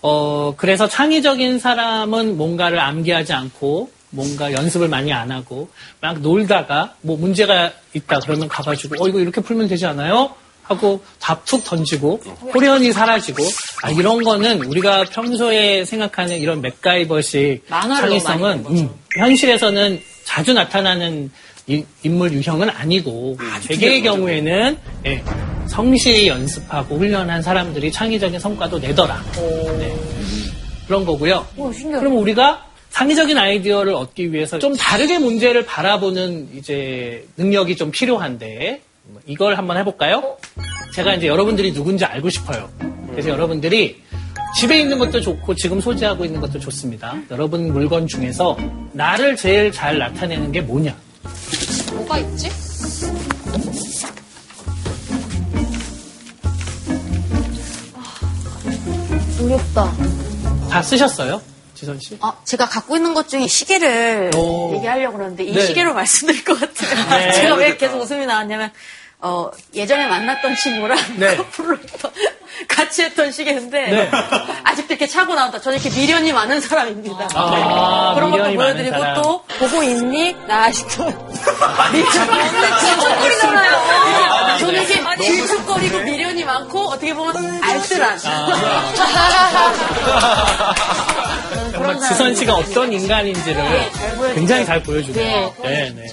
어, 그래서 창의적인 사람은 뭔가를 암기하지 않고 뭔가 연습을 많이 안 하고 막 놀다가 뭐 문제가 있다 그러면 가가지고 어, 이거 이렇게 풀면 되지 않아요? 하고 다 툭 던지고 호련이 사라지고 아, 이런 거는 우리가 평소에 생각하는 이런 맥가이버식 창의성은. 음, 현실에서는 자주 나타나는 이- 인물 유형은 아니고 대개의 경우에는 예, 성실히 연습하고 훈련한 사람들이 창의적인 성과도 내더라. 네. 그런 거고요. 그럼 우리가 창의적인 아이디어를 얻기 위해서 좀 다르게 문제를 바라보는 이제 능력이 좀 필요한데 이걸 한번 해볼까요? 제가 이제 여러분들이 누군지 알고 싶어요. 그래서 여러분들이 집에 있는 것도 좋고 지금 소지하고 있는 것도 좋습니다. 여러분 물건 중에서 나를 제일 잘 나타내는 게 뭐냐? 뭐가 있지? 어렵다. 다 쓰셨어요? 지선 씨? 아, 제가 갖고 있는 것 중에 시계를 오. 얘기하려고 그러는데 이 네. 시계로 말씀드릴 것 같아요. 네. 제가 왜 계속 웃음이 나왔냐면 어, 예전에 만났던 친구랑 네. 커플로 했던, 같이 했던 시계인데 네. 아직도 이렇게 차고 나온다. 저는 이렇게 미련이 많은 사람입니다. 아, 네. 그런 것도 보여드리고 사람. 또 보고 있니? 나 아직도 미련이잖아요. 저는 이게 질척거리고 미련이 많고 어떻게 보면 알뜰한 저는 정말 그런 지선. 씨가 어떤 인간인지를 네, 잘. 굉장히 잘 보여주네요. 네. 네,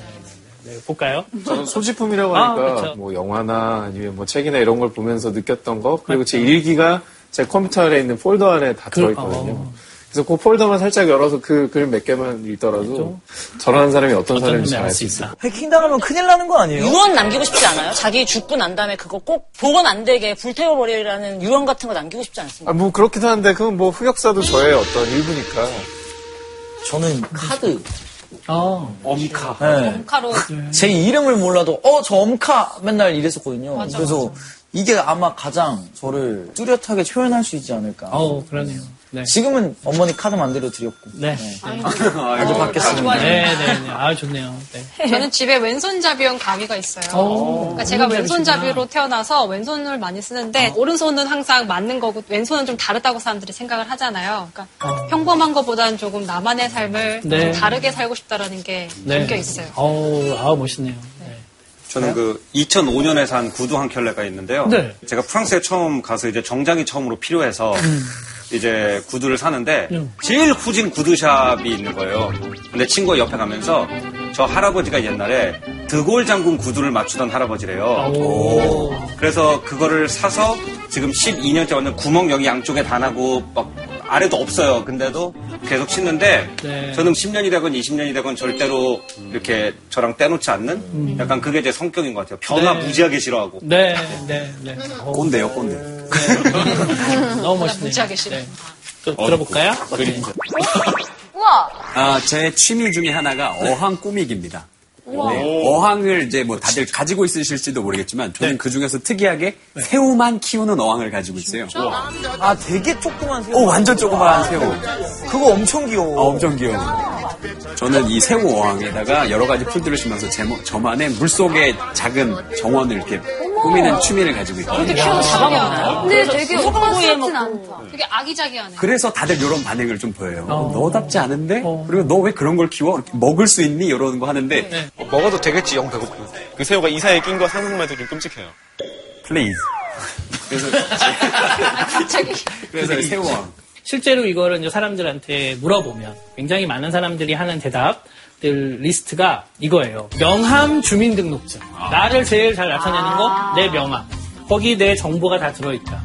네. 네, 볼까요? 저는 소지품이라고 아, 하니까 그쵸. 뭐 영화나 아니면 뭐 책이나 이런 걸 보면서 느꼈던 거 그리고 제 일기가 제 컴퓨터 안에 있는 폴더 안에 다 그- 들어있거든요. 어. 그래서 그 폴더만 살짝 열어서 그 글 몇 개만 읽더라도 저라는 사람이 어떤 사람인지 알 수 있어요. 해킹 당하면 큰일 나는 거 아니에요? 유언 남기고 싶지 않아요? 자기 죽고 난 다음에 그거 꼭 복원 안 되게 불태워버리라는 유언 같은 거 남기고 싶지 않습니까? 아, 뭐 그렇기도 한데 그건 뭐 흑역사도 저의 어떤 일부니까. 저는 카드. 어. 엄카. 네. 엄카로 제 이름을 몰라도 어 저 엄카 맨날 이랬었거든요. 맞아, 그래서 이게 아마 가장 저를 뚜렷하게 표현할 수 있지 않을까. 어, 그러네요. 네. 지금은 어머니 카드 만들어 드렸고. 네. 아주 바뀌었습니다. 네, 네, 네. 아, 좋네요. 네. 저는 집에 왼손잡이용 가위가 있어요. 오, 그러니까 제가. 왼손잡이로 태어나서 왼손을 많이 쓰는데 오른손은 항상 맞는 거고 왼손은 좀 다르다고 사람들이 생각을 하잖아요. 그러니까 평범한 것보다는 조금 나만의 삶을 네. 좀 다르게 살고 싶다라는 게 네. 담겨 있어요. 어우, 아, 멋있네요. 네. 저는 그 2005년에 산 구두 한 켤레가 있는데요. 네. 제가 프랑스에 처음 가서 이제 정장이 처음으로 필요해서 이제 구두를 사는데 음. 제일 후진 구두샵이 있는 거예요. 근데 친구가 옆에 가면서 저 할아버지가 옛날에 드골 장군 구두를 맞추던 할아버지래요. 오. 그래서 그거를 사서 지금 12년째 완전 구멍 여기 양쪽에 다 나고 막 아래도 없어요. 근데도 계속 신는데 네. 저는 10년이 되건 20년이 되건 절대로 이렇게 저랑 떼놓지 않는 약간 그게 제 성격인 것 같아요. 변화 네. 무지하게 싫어하고. 네, 네, 네. 어, 꼰대요, 꼰대. 너무 멋있네요. 무지하게 싫어. 네. 또 들어볼까요? 우와! 아, 제 취미 중에 하나가 어항 꾸미기입니다. 네, 어항을 이제 뭐 다들 가지고 있으실지도 모르겠지만 저는 그 중에서 특이하게 새우만 키우는 어항을 가지고 있어요. 아 되게 조그만 새우. 오, 완전 조그마한 새우. 그거 엄청 귀여워. 아, 엄청 귀여워. 저는 이 새우 어항에다가 여러 가지 풀들을 심어서 제, 저만의 물속의 작은 정원을 이렇게 꾸미는 취미를 가지고 있거든요. 키우면 잡아먹나요? 근데 되게 소금구이에 오빠스럽진. 않다. 되게 아기자기하네. 그래서 다들 이런 반응을 좀 보여요. 어. 너답지 않은데? 어. 그리고 너 왜 그런 걸 키워? 이렇게 먹을 수 있니? 이러는 거 하는데 네. 먹어도 되겠지, 영 배고프면. 그 새우가 이사에 낀거 상상만 해도 좀 끔찍해요. please. 그래서 갑자기. 그래서 새우 어항. 실제로 이거를 이제 사람들한테 물어보면 굉장히 많은 사람들이 하는 대답 들 리스트가 이거예요. 명함 주민등록증. 나를 제일 잘 나타내는 거 내 명함. 거기 내 정보가 다 들어있다.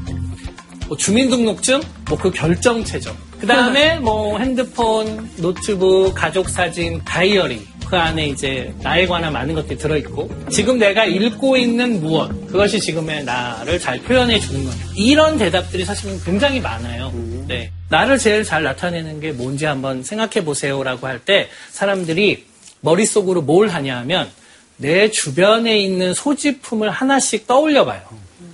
뭐 주민등록증, 뭐 그 결정체적. 그 다음에 뭐 핸드폰, 노트북, 가족 사진, 다이어리. 그 안에 이제 나에 관한 많은 것들이 들어있고 지금 내가 읽고 있는 무엇 그것이 지금의 나를 잘 표현해 주는 거냐 이런 대답들이 사실은 굉장히 많아요 네. 나를 제일 잘 나타내는 게 뭔지 한번 생각해 보세요라고 할 때 사람들이 머릿속으로 뭘 하냐 하면 내 주변에 있는 소지품을 하나씩 떠올려 봐요.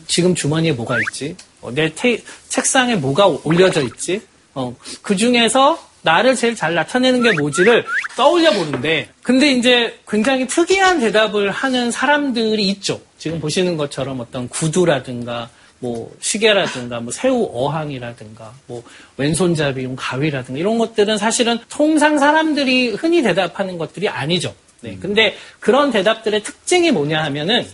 지금 주머니에 뭐가 있지? 어, 내 테- 책상에 뭐가 올려져 있지? 어, 그 중에서 나를 제일 잘 나타내는 게 뭐지를 떠올려 보는데, 근데 이제 굉장히 특이한 대답을 하는 사람들이 있죠. 지금 보시는 것처럼 어떤 구두라든가, 뭐 시계라든가, 뭐 새우 어항이라든가, 뭐 왼손잡이용 가위라든가 이런 것들은 사실은 통상 사람들이 흔히 대답하는 것들이 아니죠. 네. 근데 그런 대답들의 특징이 뭐냐 하면은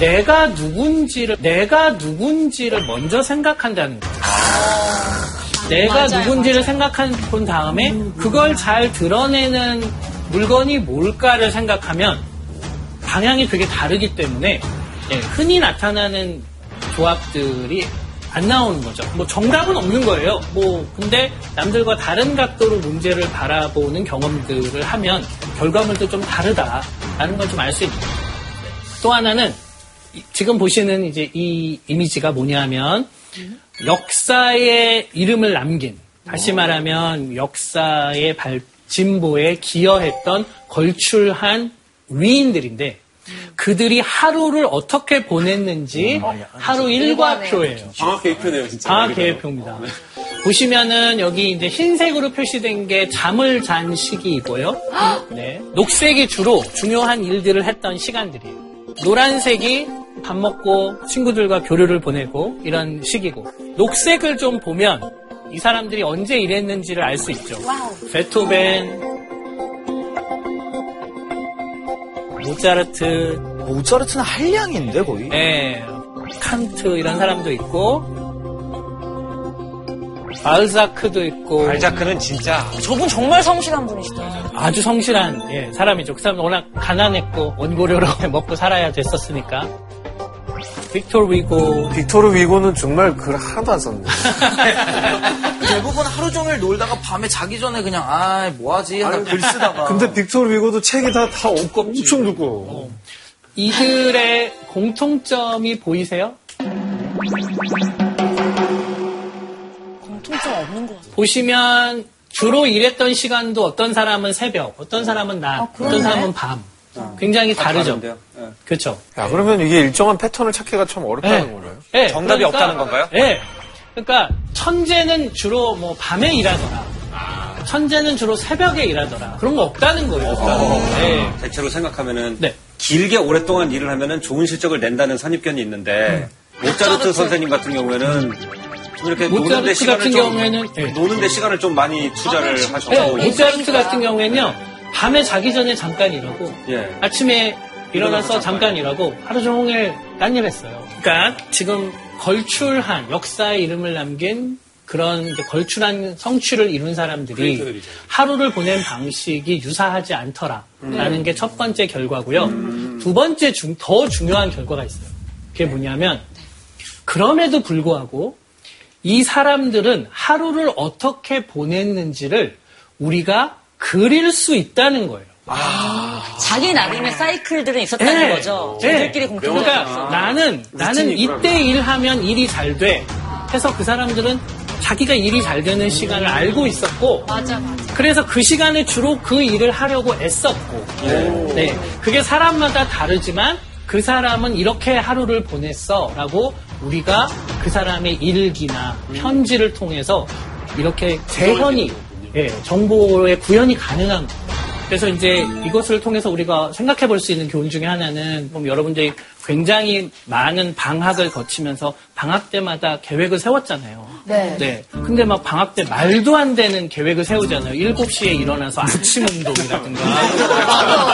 내가 누군지를 내가 누군지를 먼저 생각한다는 거예요. 내가 맞아요, 누군지를 생각한 본 다음에 그걸 잘 드러내는 물건이 뭘까를 생각하면 방향이 되게 다르기 때문에 예, 흔히 나타나는 조합들이 안 나오는 거죠. 뭐 정답은 없는 거예요. 뭐 근데 남들과 다른 각도로 문제를 바라보는 경험들을 하면 결과물도 좀 다르다라는 걸 좀 알수 거예요. 네. 또 하나는 이- 지금 보시는 이제 이 이미지가 뭐냐면 역사의 이름을 남긴 다시 말하면 역사의 발 진보에 기여했던 걸출한 위인들인데 그들이 하루를 어떻게 보냈는지 하루 일과표예요. 방학 계획표네요, 진짜. 방학 계획표입니다. 보시면은 여기 이제 흰색으로 표시된 게 잠을 잔 시기이고요. 네. 녹색이 주로 중요한 일들을 했던 시간들이에요. 노란색이 밥 먹고 친구들과 교류를 보내고 이런 시기고 녹색을 좀 보면 이 사람들이 언제 일했는지를 알 수 있죠. 베토벤, 모차르트, 모차르트는 한량인데 거의. 네, 칸트 이런 사람도 있고 발자크도 있고 발자크는 진짜. 저분 정말 성실한 분이시다. 아주 성실한 예, 사람이죠. 그 사람은 워낙 가난했고 원고료로 먹고 살아야 됐었으니까. 빅토르 위고 빅토르 위고는 정말 글 하나도 안 썼네. 대부분 하루 종일 놀다가 밤에 자기 전에 그냥 아 뭐하지 하다 글 쓰다가 근데 빅토르 위고도 책이 다, 다 엄청 두꺼워. 이들의 공통점이 보이세요? 공통점 없는 것 같아요. 보시면 주로 일했던 시간도 어떤 사람은 새벽, 어떤 사람은 낮, 그러네. 어떤 사람은 밤. 굉장히 다 다르죠. 예. 그렇죠. 야, 그러면 이게 일정한 패턴을 찾기가 참 어렵다는 네. 거네요. 네, 정답이 그러니까- 없다는 건가요? 네. 그러니까 천재는 주로 뭐 밤에 일하더라. 천재는 주로 새벽에 일하더라. 그런 거 없다는 거예요. 네. 대체로 생각하면은 네. 길게 오랫동안 일을 하면은 좋은 실적을 낸다는 선입견이 있는데 모차르트 선생님 같은 경우에는 좀 이렇게 노는데 시간을 같은 좀 경우에는, 네. 노는데 시간을 좀 많이 투자를 네, 하셨고 모차르트 같은 경우에는요, 밤에 자기 전에 잠깐 일하고, 예. 아침에 일어나서 잠깐 일하고, 하루 종일 딴 일 했어요. 그러니까 지금 걸출한, 역사의 이름을 남긴 그런 걸출한 성취를 이룬 사람들이 하루를 보낸 방식이 유사하지 않더라라는 게첫 번째 결과고요. 두 번째 중, 더 중요한 결과가 있어요. 그게 뭐냐면, 그럼에도 불구하고 이 사람들은 하루를 어떻게 보냈는지를 우리가 그릴 수 있다는 거예요. 자기 나름의 사이클들은 있었다는 네. 거죠. 네. 저들끼리 공통점. 그러니까 나는 나는 이때 일하면 일이 잘 돼. 해서 그 사람들은 자기가 일이 잘 되는 시간을 알고 있었고 맞아, 맞아. 그래서 그 시간에 주로 그 일을 하려고 애썼고 네. 그게 사람마다 다르지만 그 사람은 이렇게 하루를 보냈어라고 우리가 그 사람의 일기나 편지를 통해서 이렇게 재현이 예, 정보의 구현이 가능한 거예요. 그래서 이제 이것을 통해서 우리가 생각해 볼 수 있는 교훈 중에 하나는 뭐 여러분들이 굉장히 많은 방학을 거치면서 방학 때마다 계획을 세웠잖아요. 네. 네. 근데 막 방학 때 말도 안 되는 계획을 세우잖아요. 7시에 일어나서 아침 운동이라든가.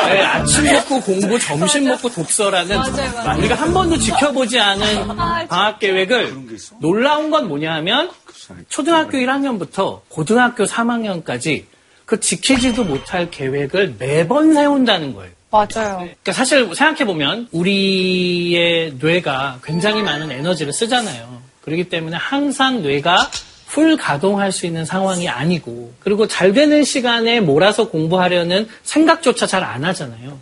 네, 아침 먹고 공부, 점심 먹고 독서라는 맞아요, 맞아요. 우리가 한 번도 지켜보지 않은 방학 계획을 놀라운 건 뭐냐면 초등학교 1학년부터 고등학교 3학년까지 그 지키지도 못할 계획을 매번 세운다는 거예요. 맞아요. 그러니까 사실 생각해보면 우리의 뇌가 굉장히 많은 에너지를 쓰잖아요. 그렇기 때문에 항상 뇌가 풀 가동할 수 있는 상황이 아니고 그리고 잘 되는 시간에 몰아서 공부하려는 생각조차 잘 안 하잖아요.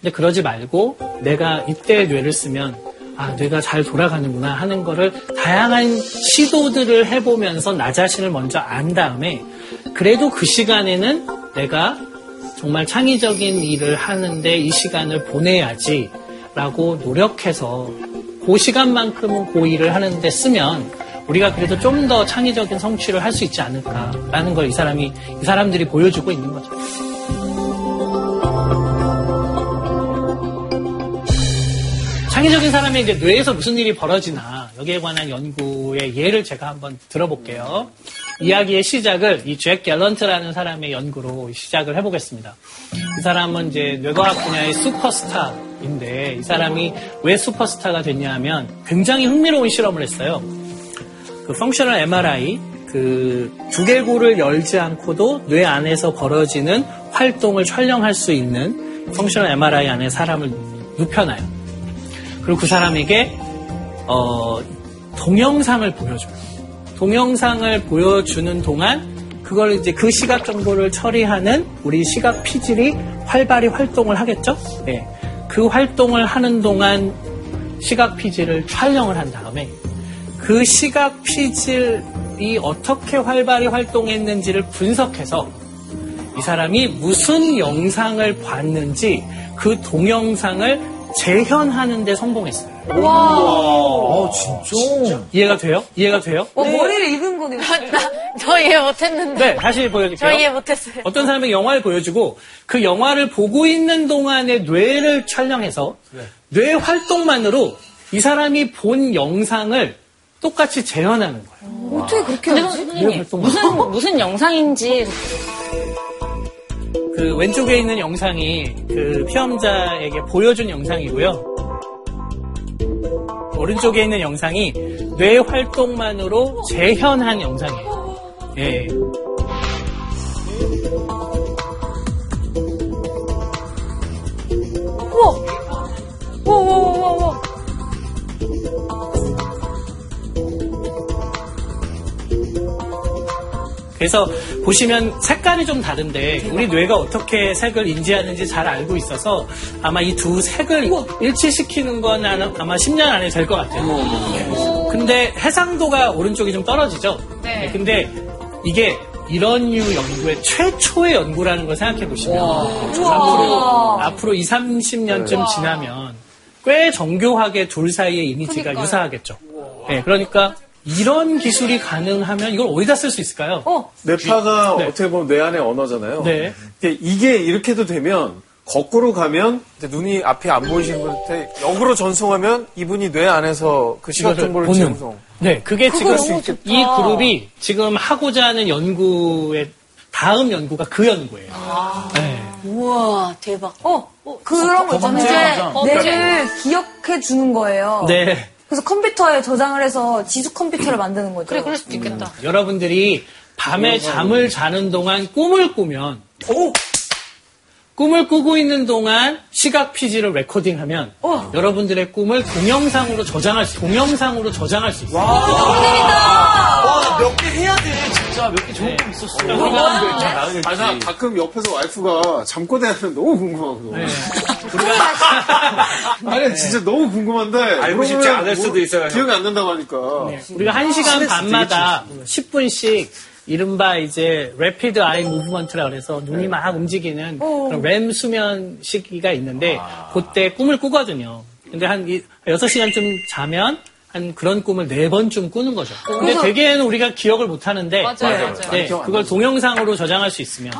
근데 그러지 말고 내가 이때 뇌를 쓰면 아, 뇌가 잘 돌아가는구나 하는 거를 다양한 시도들을 해보면서 나 자신을 먼저 안 다음에 그래도 그 시간에는 내가 정말 창의적인 일을 하는데 이 시간을 보내야지 라고 노력해서 그 시간만큼은 그 일을 하는데 쓰면 우리가 그래도 좀 더 창의적인 성취를 할 수 있지 않을까라는 걸 이 사람이 이 사람들이 보여주고 있는 거죠. 창의적인 사람의 이제 뇌에서 무슨 일이 벌어지나 여기에 관한 연구의 예를 제가 한번 들어볼게요. 이야기의 시작을 이 잭 갤런트라는 사람의 연구로 시작을 해보겠습니다. 이 사람은 이제 뇌과학 분야의 슈퍼스타인데 이 사람이 왜 슈퍼스타가 됐냐 하면 굉장히 흥미로운 실험을 했어요. 그 펑셔널 MRI 그 두개골을 열지 않고도 뇌 안에서 벌어지는 활동을 촬영할 수 있는 펑셔널 MRI 안에 사람을 눕혀놔요. 그리고 그 사람에게 어, 동영상을 보여줘요. 동영상을 보여주는 동안 그걸 이제 그 시각 정보를 처리하는 우리 시각 피질이 활발히 활동을 하겠죠? 네. 그 활동을 하는 동안 시각 피질을 촬영을 한 다음에 그 시각 피질이 어떻게 활발히 활동했는지를 분석해서 이 사람이 무슨 영상을 봤는지 그 동영상을 재현하는 데 성공했어요. 와. 아, 진짜? 이해가 돼요? 이해가 돼요? 어, 머리를 읽은 거네요. 저 이해 못했는데. 네, 다시 보여드릴게요. 저 이해 못했어요. 어떤 사람에게 영화를 보여주고 그 영화를 보고 있는 동안에 뇌를 촬영해서 뇌 활동만으로 이 사람이 본 영상을 똑같이 재현하는 거예요. 어떻게 그렇게 하지? 선생님. 무슨, 무슨 영상인지 그 왼쪽에 있는 영상이 그 피험자에게 보여준 영상이고요. 오른쪽에 있는 영상이 뇌 활동만으로 재현한 영상이에요. 예. 그래서 보시면 색깔이 좀 다른데 우리 뇌가 어떻게 색을 인지하는지 잘 알고 있어서 아마 이 두 색을 일치시키는 건 아마 10년 안에 될 것 같아요. 네. 근데 해상도가 오른쪽이 좀 떨어지죠. 네. 근데 이게 이런 류 연구의 최초의 연구라는 걸 생각해 보시면 앞으로, 앞으로 2, 30년쯤 지나면 꽤 정교하게 둘 사이의 이미지가 그러니까요. 유사하겠죠. 네, 그러니까 이런 기술이 가능하면 이걸 어디다 쓸 수 있을까요? 뇌파가 네. 어떻게 보면 뇌 안의 언어잖아요. 네. 이게- 이게 이렇게도 되면 거꾸로 가면 눈이 앞이 안 보이시는 분한테 역으로 전송하면 이분이 뇌 안에서 그 시각 정보를 보는. 전송. 네, 그게 지금. 이 그룹이 지금 하고자 하는 연구의 다음 연구가 그 연구예요. 네. 우와, 대박. 어, 그런 거 있잖아요. 범죄. 이제 뇌를 기억해 주는 거예요. 네. 그래서 컴퓨터에 저장을 해서 지수 컴퓨터를 만드는 거죠. 그래, 그럴 수도 있겠다. 여러분들이 밤에 잠을 자는 동안 꿈을 꾸면 꿈을 꾸고 있는 동안 시각 피지를 레코딩하면 여러분들의 꿈을 동영상으로 저장할 수 동영상으로 저장할 수 있어요. 와, 몇개 해야 돼, 진짜. 몇 개 좋은 거 있었어. 아, 나 가끔 옆에서 와이프가 잠꼬대 하면 너무 궁금하고. 네. 아니, 진짜 너무 궁금한데. 알고 싶지 물어보면 않을 뭐 수도 있어요. 기억이 안 난다고 하니까. 우리가 한 시간 반마다 10분씩 이른바 이제 래피드 아이 무브먼트라 그래서 눈이 막 움직이는 그런 램 수면 시기가 있는데 그때 꿈을 꾸거든요. 근데 한 이- 6시간쯤 자면 한 그런 꿈을 네 번쯤 꾸는 거죠. 근데 그래서- 대개는 우리가 기억을 못 하는데 맞아요, 맞아요. 네, 그걸 동영상으로 저장할 수 있으면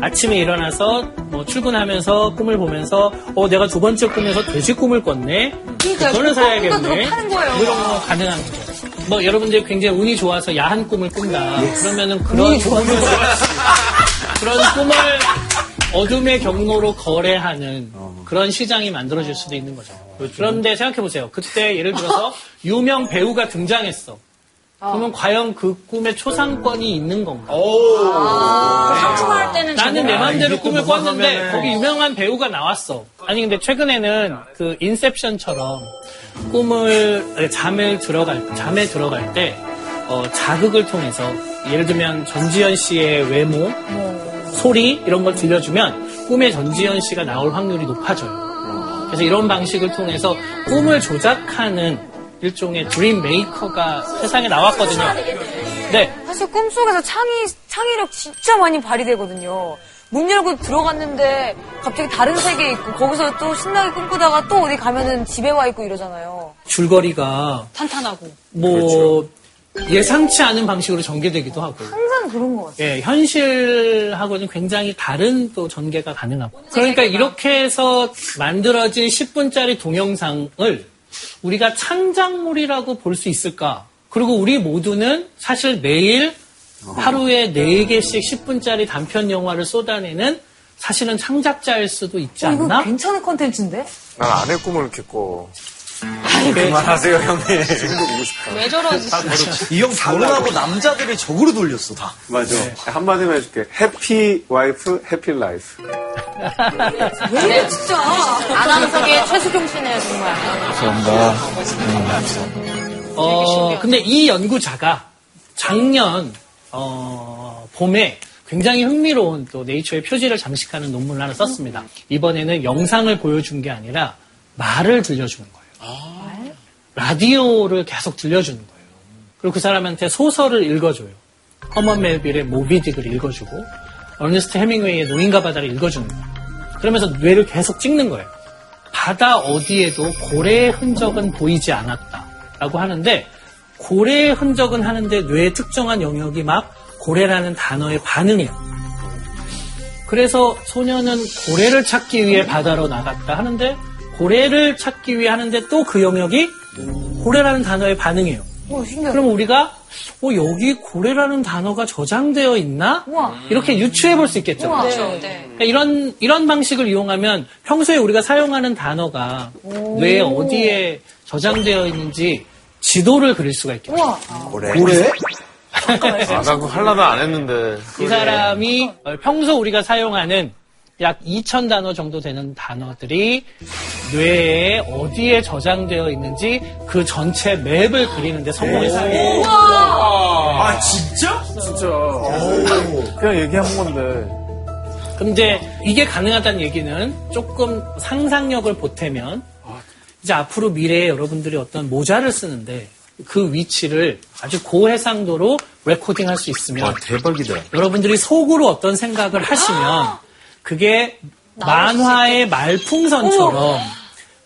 아침에 일어나서 뭐 출근하면서 꿈을 보면서 어 내가 두 번째 꿈에서 돼지 꿈을 꿨네. 그러니까요. 그거는 그거 사야겠네. 이런 거 가능한 거죠. 뭐 여러분들 굉장히 운이 좋아서 야한 꿈을 꾼다. 그러면은 그런 꿈을 그런 꿈을 어둠의 경로로 거래하는 그런 시장이 만들어질 수도 있는 거죠. 그런데 생각해 보세요. 그때 예를 들어서 유명 배우가 등장했어. 그러면 과연 그 꿈에 초상권이 있는 건가? 상충할 때는 나는 내 저거- 맘대로 꿈을 또 꿨는데 거기 유명한 배우가 나왔어. 아니 근데 최근에는 그 인셉션처럼 꿈을 아니, 잠을 들어갈 잠에 들어갈 때 어, 자극을 통해서 예를 들면 전지현 씨의 외모, 소리 이런 걸 들려주면 꿈에 전지현 씨가 나올 확률이 높아져요. 그래서 이런 방식을 통해서 꿈을 조작하는 일종의 드림 메이커가 세상에 나왔거든요. 네. 사실 꿈속에서 창의, 창의력 진짜 많이 발휘되거든요. 문 열고 들어갔는데 갑자기 다른 세계에 있고 거기서 또 신나게 꿈꾸다가 또 어디 가면은 집에 와 있고 이러잖아요. 줄거리가 탄탄하고. 뭐 예상치 않은 방식으로 전개되기도 하고 항상 그런 것 같아요. 예, 현실하고는 굉장히 다른 또 전개가 가능하고 그러니까 이렇게 해서 만들어진 10분짜리 동영상을 우리가 창작물이라고 볼 수 있을까? 그리고 우리 모두는 사실 매일 하루에 4개씩 10분짜리 단편 영화를 쏟아내는 사실은 창작자일 수도 있지 어, 이거 않나? 괜찮은 컨텐츠인데? 난 아내 꿈을 이렇 게 꿔. 그만하세요, 형님. 지금도 보고 싶다. 왜 저러지? 이 형 결혼하고 남자들을 적으로 돌렸어, 다. 맞아. 한마디만 해줄게. happy wife, happy life. 왜 이래, 진짜. 아나운서계의 최수경 씨네요, 정말. 어, 근데 이 연구자가 작년, 어, 봄에 굉장히 흥미로운 또 네이처의 표지를 장식하는 논문을 하나 썼습니다. 이번에는 영상을 보여준 게 아니라 말을 들려주는 거 예요. 라디오를 계속 들려주는 거예요. 그리고 그 사람한테 소설을 읽어줘요. 허먼 멜빌의 모비딕을 읽어주고, 어니스트 해밍웨이의 노인과 바다를 읽어주는 거예요. 그러면서 뇌를 계속 찍는 거예요. 바다 어디에도 고래의 흔적은 보이지 않았다. 라고 하는데, 고래의 흔적은 하는데 뇌의 특정한 영역이 막 고래라는 단어에 반응해요. 그래서 소녀는 고래를 찾기 위해 바다로 나갔다 하는데, 고래를 찾기 위해 하는데 또 그 영역이 고래라는 단어에 반응해요. 오, 신기하다. 그럼 우리가 어, 여기 고래라는 단어가 저장되어 있나? 이렇게 유추해 볼 수 있겠죠. 그렇죠, 네. 그러니까 이런 이런 방식을 이용하면 평소에 우리가 사용하는 단어가 뇌에 어디에 저장되어 있는지 지도를 그릴 수가 있겠죠. 우와. 고래? 아, 나 그거 하려다 안 했는데. 이 사람이 어, 평소 우리가 사용하는 약 2천 단어 정도 되는 단어들이 뇌에 어디에 저장되어 있는지 그 전체 맵을 그리는데 성공했어요. 아, 진짜? 진짜. 그냥 얘기한 건데. 근데 이게 가능하다는 얘기는 조금 상상력을 보태면 이제 앞으로 미래에 여러분들이 어떤 모자를 쓰는데 그 위치를 아주 고해상도로 레코딩할 수 있으면 대박이다. 여러분들이 속으로 어떤 생각을 하시면 그게 만화의 말풍선처럼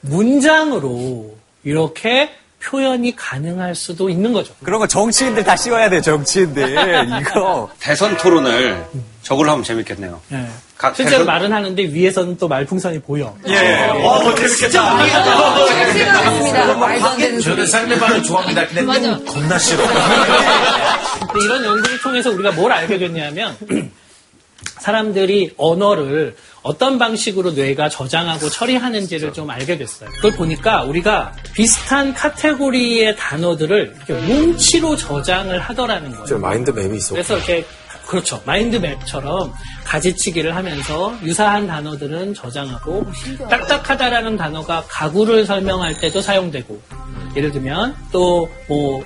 문장으로 이렇게 표현이 가능할 수도 있는 거죠. 그런 거 정치인들 다 씌워야 돼요, 정치인들. 이거. 대선 토론을 저걸로 하면 재밌겠네요. 예. 각 실제로 대선- 말은 하는데 위에서는 또 말풍선이 보여. 예. 어, 재밌겠다. 생각났습니다. 말도 안 되는 저는 소리. 상대방을 좋아합니다. 근데 맞아. 겁나 싫어. 이런 연구를 통해서 우리가 뭘 알게 됐냐면 사람들이 언어를 어떤 방식으로 뇌가 저장하고 처리하는지를 좀 알게 됐어요. 그걸 보니까 우리가 비슷한 카테고리의 단어들을 이렇게 뭉치로 저장을 하더라는 거예요. 마인드 맵이 있어. 그래서 이렇게 그렇죠. 마인드맵처럼 가지치기를 하면서 유사한 단어들은 저장하고 딱딱하다라는 단어가 가구를 설명할 때도 사용되고 예를 들면 또 뭐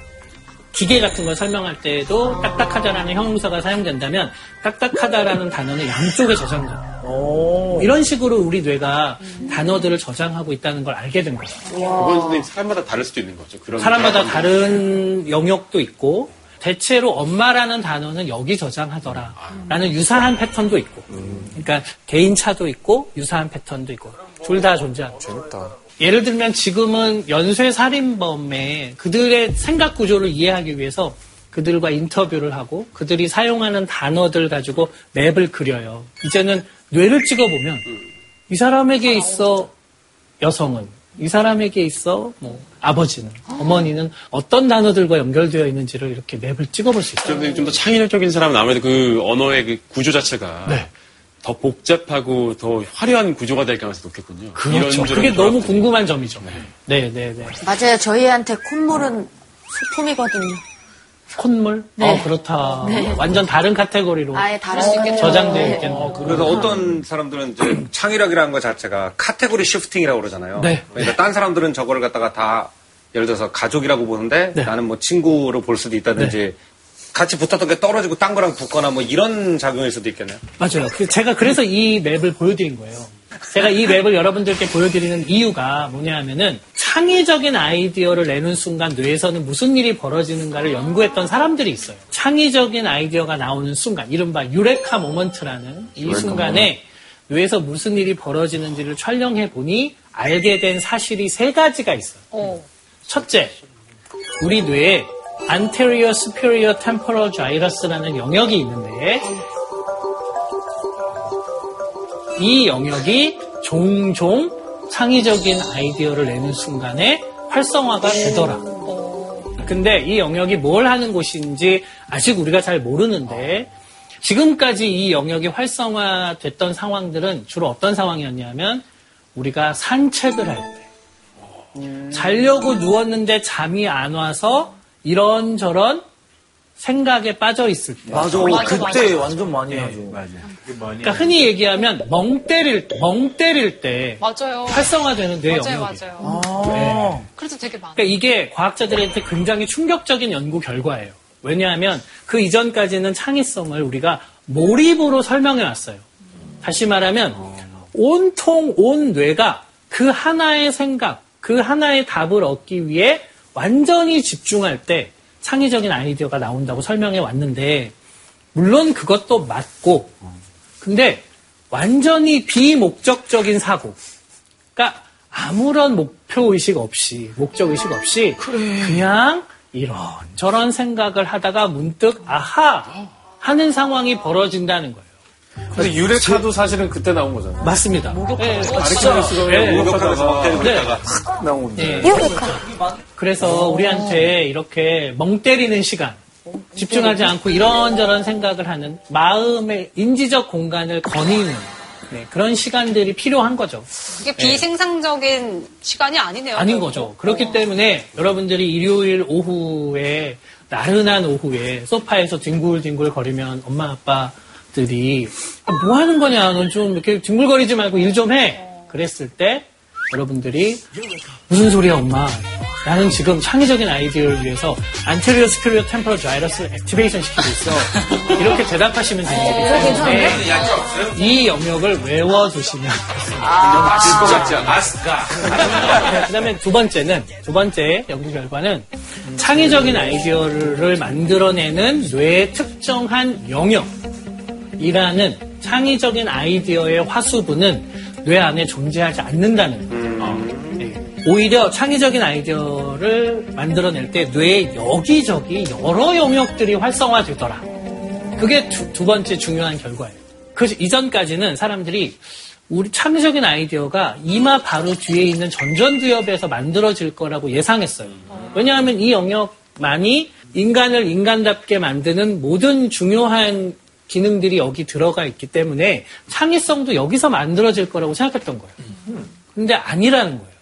기계 같은 걸 설명할 때도 딱딱하다라는 형용사가 사용된다면 딱딱하다라는 단어는 양쪽에 저장돼요. 이런 식으로 우리 뇌가 단어들을 저장하고 있다는 걸 알게 된 거예요. 그건 선생님 사람마다 다를 수도 있는 거죠. 그런 사람마다. 다른 영역도 있고 대체로 엄마라는 단어는 여기 저장하더라 라는 유사한 패턴도 있고 그러니까 개인차도 있고 유사한 패턴도 있고 둘 다 존재하죠. 재밌다. 예를 들면 지금은 연쇄 살인범의 그들의 생각 구조를 이해하기 위해서 그들과 인터뷰를 하고 그들이 사용하는 단어들 가지고 맵을 그려요. 이제는 뇌를 찍어보면 이 사람에게 있어 여성은 이 사람에게 있어 뭐 아버지는 어머니는 어떤 단어들과 연결되어 있는지를 이렇게 맵을 찍어볼 수 있어요. 좀 더 창의력적인 사람은 아무래도 그 언어의 그 구조 자체가 네. 더 복잡하고 더 화려한 구조가 될 가능성이 높겠군요. 그렇죠. 그게 너무. 궁금한 점이죠. 네, 네, 네. 맞아요. 저희한테 콧물은 소품이거든요. 콧물? 네. 어, 그렇다. 네. 완전 다른 카테고리로 아예 다를 수 있겠죠. 저장되어 네. 있겠네. 그래서 어떤 사람들은 이제 창의력이라는 것 자체가 카테고리 시프팅이라고 그러잖아요. 네. 그러니까 딴 사람들은 저거를 갖다가 다 예를 들어서 가족이라고 보는데 네. 나는 뭐 친구로 볼 수도 있다든지 같이 붙었던 게 떨어지고 딴 거랑 붙거나 뭐 이런 작용일 수도 있겠네요. 맞아요. 그 제가 그래서 이 맵을 보여드린 거예요. 제가 이 맵을 여러분들께 보여드리는 이유가 뭐냐 하면은 창의적인 아이디어를 내는 순간 뇌에서는 무슨 일이 벌어지는가를 연구했던 사람들이 있어요. 창의적인 아이디어가 나오는 순간, 이른바 유레카 모먼트라는 이 순간에 뇌에서 무슨 일이 벌어지는지를 촬영해 보니 알게 된 사실이 세 가지가 있어요. 첫째, 우리 뇌에 anterior superior temporal gyrus라는 영역이 있는데 이 영역이 종종 창의적인 아이디어를 내는 순간에 활성화가 되더라. 근데 이 영역이 뭘 하는 곳인지 아직 우리가 잘 모르는데 지금까지 이 영역이 활성화됐던 상황들은 주로 어떤 상황이었냐면 우리가 산책을 할 때, 자려고 누웠는데 잠이 안 와서 이런저런 생각에 빠져 있을 때. 맞아. 그때 완전 많이 하죠. 그러니까 흔히 얘기하면 멍 때릴 때, 멍 때릴 때 맞아요. 활성화되는 뇌 맞아요. 맞아요. 그래서 되게 많아. 그러니까 이게 과학자들한테 굉장히 충격적인 연구 결과예요. 왜냐하면 그 이전까지는 창의성을 우리가 몰입으로 설명해 왔어요. 다시 말하면 온통 온 뇌가 그 하나의 생각, 그 하나의 답을 얻기 위해 완전히 집중할 때 창의적인 아이디어가 나온다고 설명해 왔는데 물론 그것도 맞고 근데 완전히 비목적적인 사고 그러니까 아무런 목표 의식 없이 목적 의식 없이 그냥 이런 저런 생각을 하다가 문득 아하 하는 상황이 벌어진다는 거예요. 근데 유레카도 사실은 그때 나온 거잖아요. 맞습니다. 네, 아리키메데스가 네. 목욕하다가 네. 확 나온 건데. 네. 그래서 우리한테 이렇게 멍 때리는 시간, 집중하지 않고 이런저런 생각을 하는 마음의 인지적 공간을 거니는 네, 그런 시간들이 필요한 거죠. 이게 비생산적인 시간이 아니네요. 아닌. 거죠. 그렇기 때문에 여러분들이 일요일 오후에 나른한 오후에 소파에서 뒹굴뒹굴 거리면 엄마 아빠 들이 뭐 하는 거냐 넌 좀 이렇게 뒹굴거리지 말고 일 좀 해. 그랬을 때 여러분들이 무슨 소리야 엄마 나는 지금 창의적인 아이디어를 위해서 anterior superior temporal gyrus를 액티베이션 시키고 있어. 이렇게 대답하시면 됩니다. 네. 이 영역을 외워두시면 것 같죠? 아스가. 그 다음에 두 번째는, 두 번째 연구 결과는 창의적인 아이디어를 만들어내는 뇌의 특정한 영역 이라는 창의적인 아이디어의 화수분은 뇌 안에 존재하지 않는다는 거예요. 네. 오히려 창의적인 아이디어를 만들어낼 때 뇌의 여기저기 여러 영역들이 활성화되더라. 그게 두, 두 번째 중요한 결과예요. 그 이전까지는 사람들이 우리 창의적인 아이디어가 이마 바로 뒤에 있는 전전두엽에서 만들어질 거라고 예상했어요. 왜냐하면 이 영역만이 인간을 인간답게 만드는 모든 중요한 기능들이 여기 들어가 있기 때문에 창의성도 여기서 만들어질 거라고 생각했던 거예요. 근데 아니라는 거예요.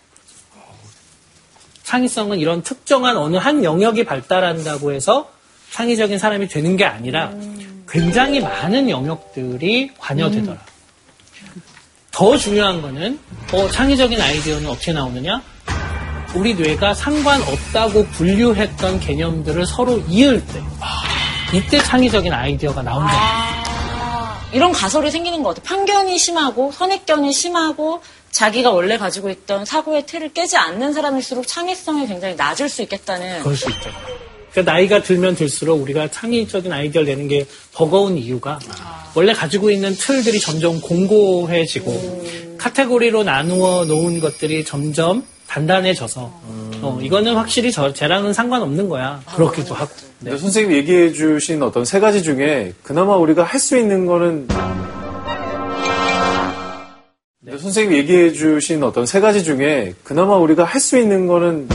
창의성은 이런 특정한 어느 한 영역이 발달한다고 해서 창의적인 사람이 되는 게 아니라 굉장히 많은 영역들이 관여되더라. 더 중요한 거는 어, 창의적인 아이디어는 어떻게 나오느냐? 우리 뇌가 상관없다고 분류했던 개념들을 서로 이을 때 이때 창의적인 아이디어가 나온다. 이런 가설이 생기는 것 같아요. 편견이 심하고 선입견이 심하고 자기가 원래 가지고 있던 사고의 틀을 깨지 않는 사람일수록 창의성이 굉장히 낮을 수 있겠다는. 그럴 수 있죠. 그러니까 나이가 들면 들수록 우리가 창의적인 아이디어를 내는 게 버거운 이유가 원래 가지고 있는 틀들이 점점 공고해지고 카테고리로 나누어 놓은 것들이 점점 단단해져서 어, 이거는 확실히 저, 쟤랑은 상관없는 거야. 그렇기도 하고. 네. 근데 선생님이 얘기해 주신 어떤 세 가지 중에 그나마 우리가 할 수 있는 거는 근데 선생님이 얘기해 주신 어떤 세 가지 중에 그나마 우리가 할 수 있는 거는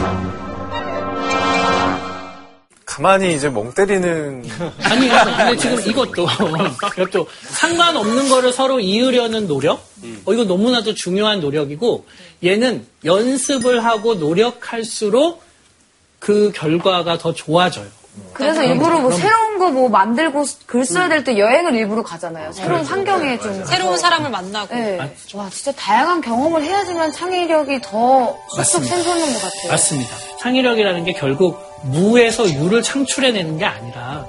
가만히 이제 멍 때리는 아니, 근데 지금 이것도, 이것도 상관없는 거를 서로 이으려는 노력? 어, 이거 너무나도 중요한 노력이고, 얘는 연습을 하고 노력할수록 그 결과가 더 좋아져요. 그래서 일부러 뭐 새로운 거 뭐 만들고 글 써야 될 때 여행을 일부러 가잖아요. 새로운 환경에 좀. 새로운 사람을 만나고. 네. 와, 진짜 다양한 경험을 해야지만 창의력이 더 쑥쑥 맞습니다. 샘솟는 것 같아요. 맞습니다. 창의력이라는 게 결국 무에서 유를 창출해내는 게 아니라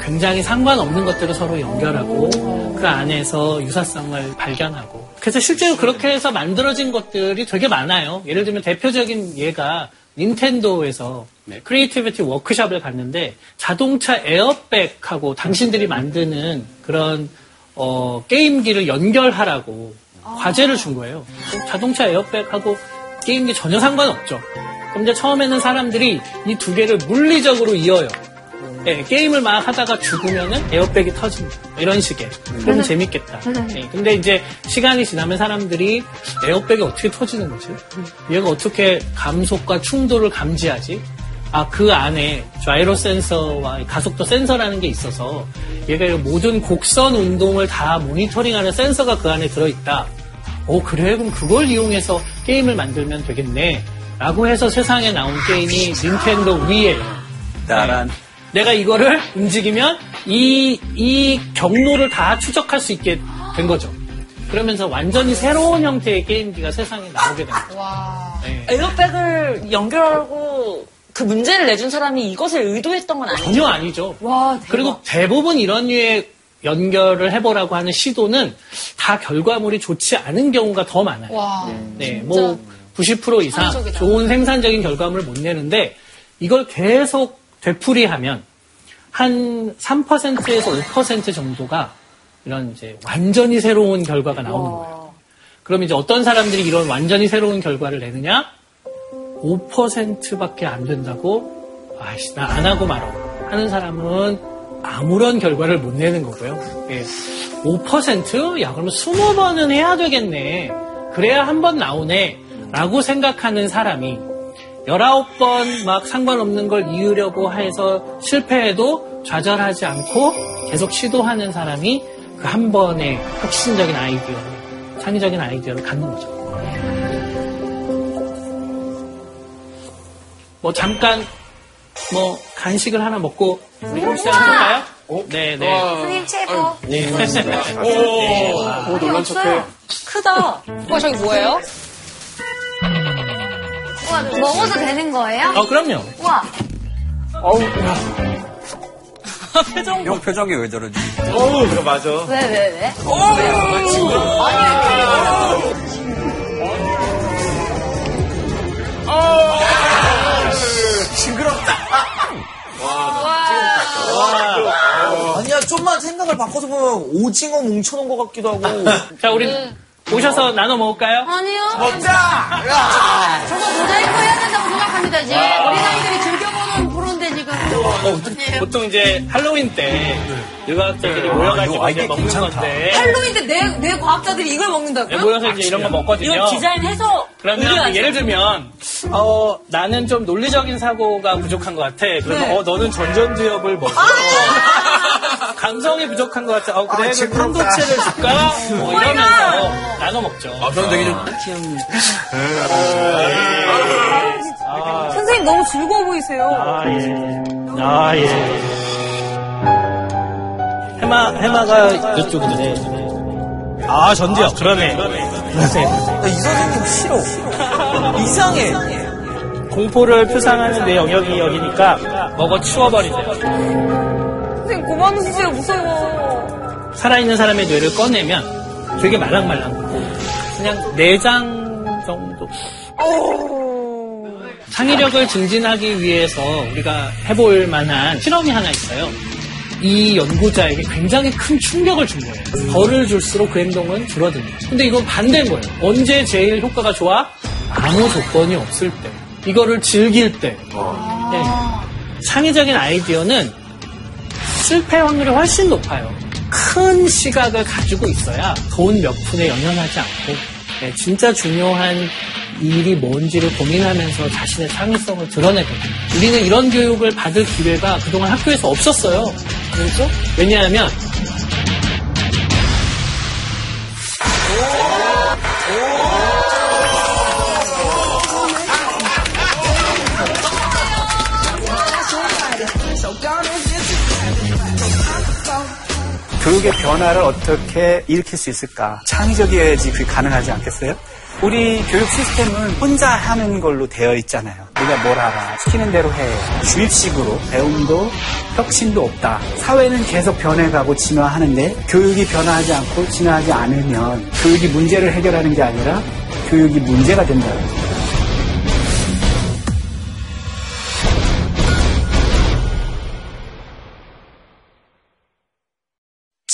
굉장히 상관없는 것들을 서로 연결하고 그 안에서 유사성을 발견하고 그래서 실제로 그렇게 해서 만들어진 것들이 되게 많아요. 예를 들면 대표적인 예가 닌텐도에서 creativity 워크숍을 갔는데 자동차 에어백하고 당신들이 만드는 그런 어, 게임기를 연결하라고 과제를 준 거예요. 자동차 에어백하고 게임기 전혀 상관없죠. 그럼 이제 처음에는 사람들이 이 두 개를 물리적으로 이어요. 예, 게임을 막 하다가 죽으면은 에어백이 터집니다. 이런 식의. 그럼 네. 재밌겠다. 네. 예, 근데 이제 시간이 지나면 사람들이 에어백이 어떻게 터지는 거지? 얘가 어떻게 감속과 충돌을 감지하지? 아, 그 안에 자이로 센서와 가속도 센서라는 게 있어서 얘가 이 모든 곡선 운동을 다 모니터링하는 센서가 그 안에 들어있다. 오, 그래? 그럼 그걸 이용해서 게임을 만들면 되겠네. 라고 해서 세상에 나온 게임이 닌텐도 위에요. 따란. 내가 이거를 움직이면 이, 이 경로를 다 추적할 수 있게 된 거죠. 그러면서 완전히 새로운 형태의 게임기가 세상에 나오게 된 거죠. 네. 에어백을 연결하고 그 문제를 내준 사람이 이것을 의도했던 건 아니죠. 전혀 아니죠. 와, 그리고 대부분 이런 류의 연결을 해보라고 하는 시도는 다 결과물이 좋지 않은 경우가 더 많아요. 와. 네, 뭐 90% 이상. 좋은 생산적인 결과물을 못 내는데 이걸 계속 되풀이하면 한 3%에서 5% 정도가 이런 이제 완전히 새로운 결과가 나오는 거예요. 그럼 이제 어떤 사람들이 이런 완전히 새로운 결과를 내느냐? 5%밖에 안 된다고 아이씨 나 안 하고 말어 하는 사람은 아무런 결과를 못 내는 거고요. 예. 5%? 야 그러면 20번은 해야 되겠네. 그래야 한 번 나오네. 라고 생각하는 사람이 19번 막 상관없는 걸 이으려고 해서 실패해도 좌절하지 않고 계속 시도하는 사람이 그 한 번의 혁신적인 아이디어, 창의적인 아이디어를 갖는 거죠. 뭐 잠깐 뭐 간식을 하나 먹고 우리 시작할까요? 네, 네. 선생님 최고. 네. 오, 놀란 척해. 크다. 어, 저기 뭐예요? 우와, 먹어도 되는 거예요? 어, 그럼요. 우와. 어우, 표정 형 표정이 왜 저러지? 어우, 그거 맞아. 왜, 왜, 왜? 징그럽다. 아니야, 좀만 생각을 바꿔서 보면 오징어 뭉쳐놓은 것 같기도 하고. 자, 우리 오셔서 나눠 먹을까요? 아니요. 먹자! 야! 저거 모자이크 해야 된다고 생각합니다. 이제 어린아이들이 즐겨보는 프로인데 지금. 보통 이제 할로윈 때 유학자들이 모여가지고 이제 먹는 건데 할로윈 때 내, 내 과학자들이 이걸 먹는다고요? 네, 모여서 이제 이런 거 먹거든요. 이거 디자인해서 그러면. 예를 들면 어 나는 좀 논리적인 사고가 부족한 것 같아. 그러면 네. 어 너는 전전두엽을 먹어. 감성이 부족한 것 같아. 어 그래 아, 그 징그럽다. 콘도체를 줄까? 뭐 이러면서 나눠 먹죠. 아, 그럼 되게 좀 선생님 너무 즐거워 보이세요. 아 예. 아 예. 해마 해마가 이쪽인데. 아 전두엽 그러네. 그러네. 나이 선생님 싫어. 이상해. 공포를 표상하는 내 영역이 여기니까 먹어 치워버리세요. 선생님 그만두세요. 무서워. 살아있는 사람의 뇌를 꺼내면 되게 말랑말랑하고 그냥 내장 정도. 창의력을 증진하기 위해서 우리가 해볼 만한 실험이 하나 있어요. 이 연구자에게 굉장히 큰 충격을 준 거예요. 벌을 줄수록 그 행동은 줄어듭니다. 근데 이건 반대인 거예요. 언제 제일 효과가 좋아? 아무 조건이 없을 때. 이거를 즐길 때. 네. 창의적인 아이디어는 실패 확률이 훨씬 높아요. 큰 시각을 가지고 있어야 돈 몇 푼에 연연하지 않고 네, 진짜 중요한 일이 뭔지를 고민하면서 자신의 창의성을 드러내거든요. 우리는 이런 교육을 받을 기회가 그동안 학교에서 없었어요. 그렇죠? 왜냐하면 교육의 변화를 어떻게 일으킬 수 있을까? 창의적이어야지 그게 가능하지 않겠어요? 우리 교육 시스템은 혼자 하는 걸로 되어 있잖아요. 우리가 뭘 알아. 시키는 대로 해. 주입식으로 배움도 혁신도 없다. 사회는 계속 변해가고 진화하는데 교육이 변화하지 않고 진화하지 않으면 교육이 문제를 해결하는 게 아니라 교육이 문제가 된다는 거예요.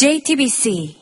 JTBC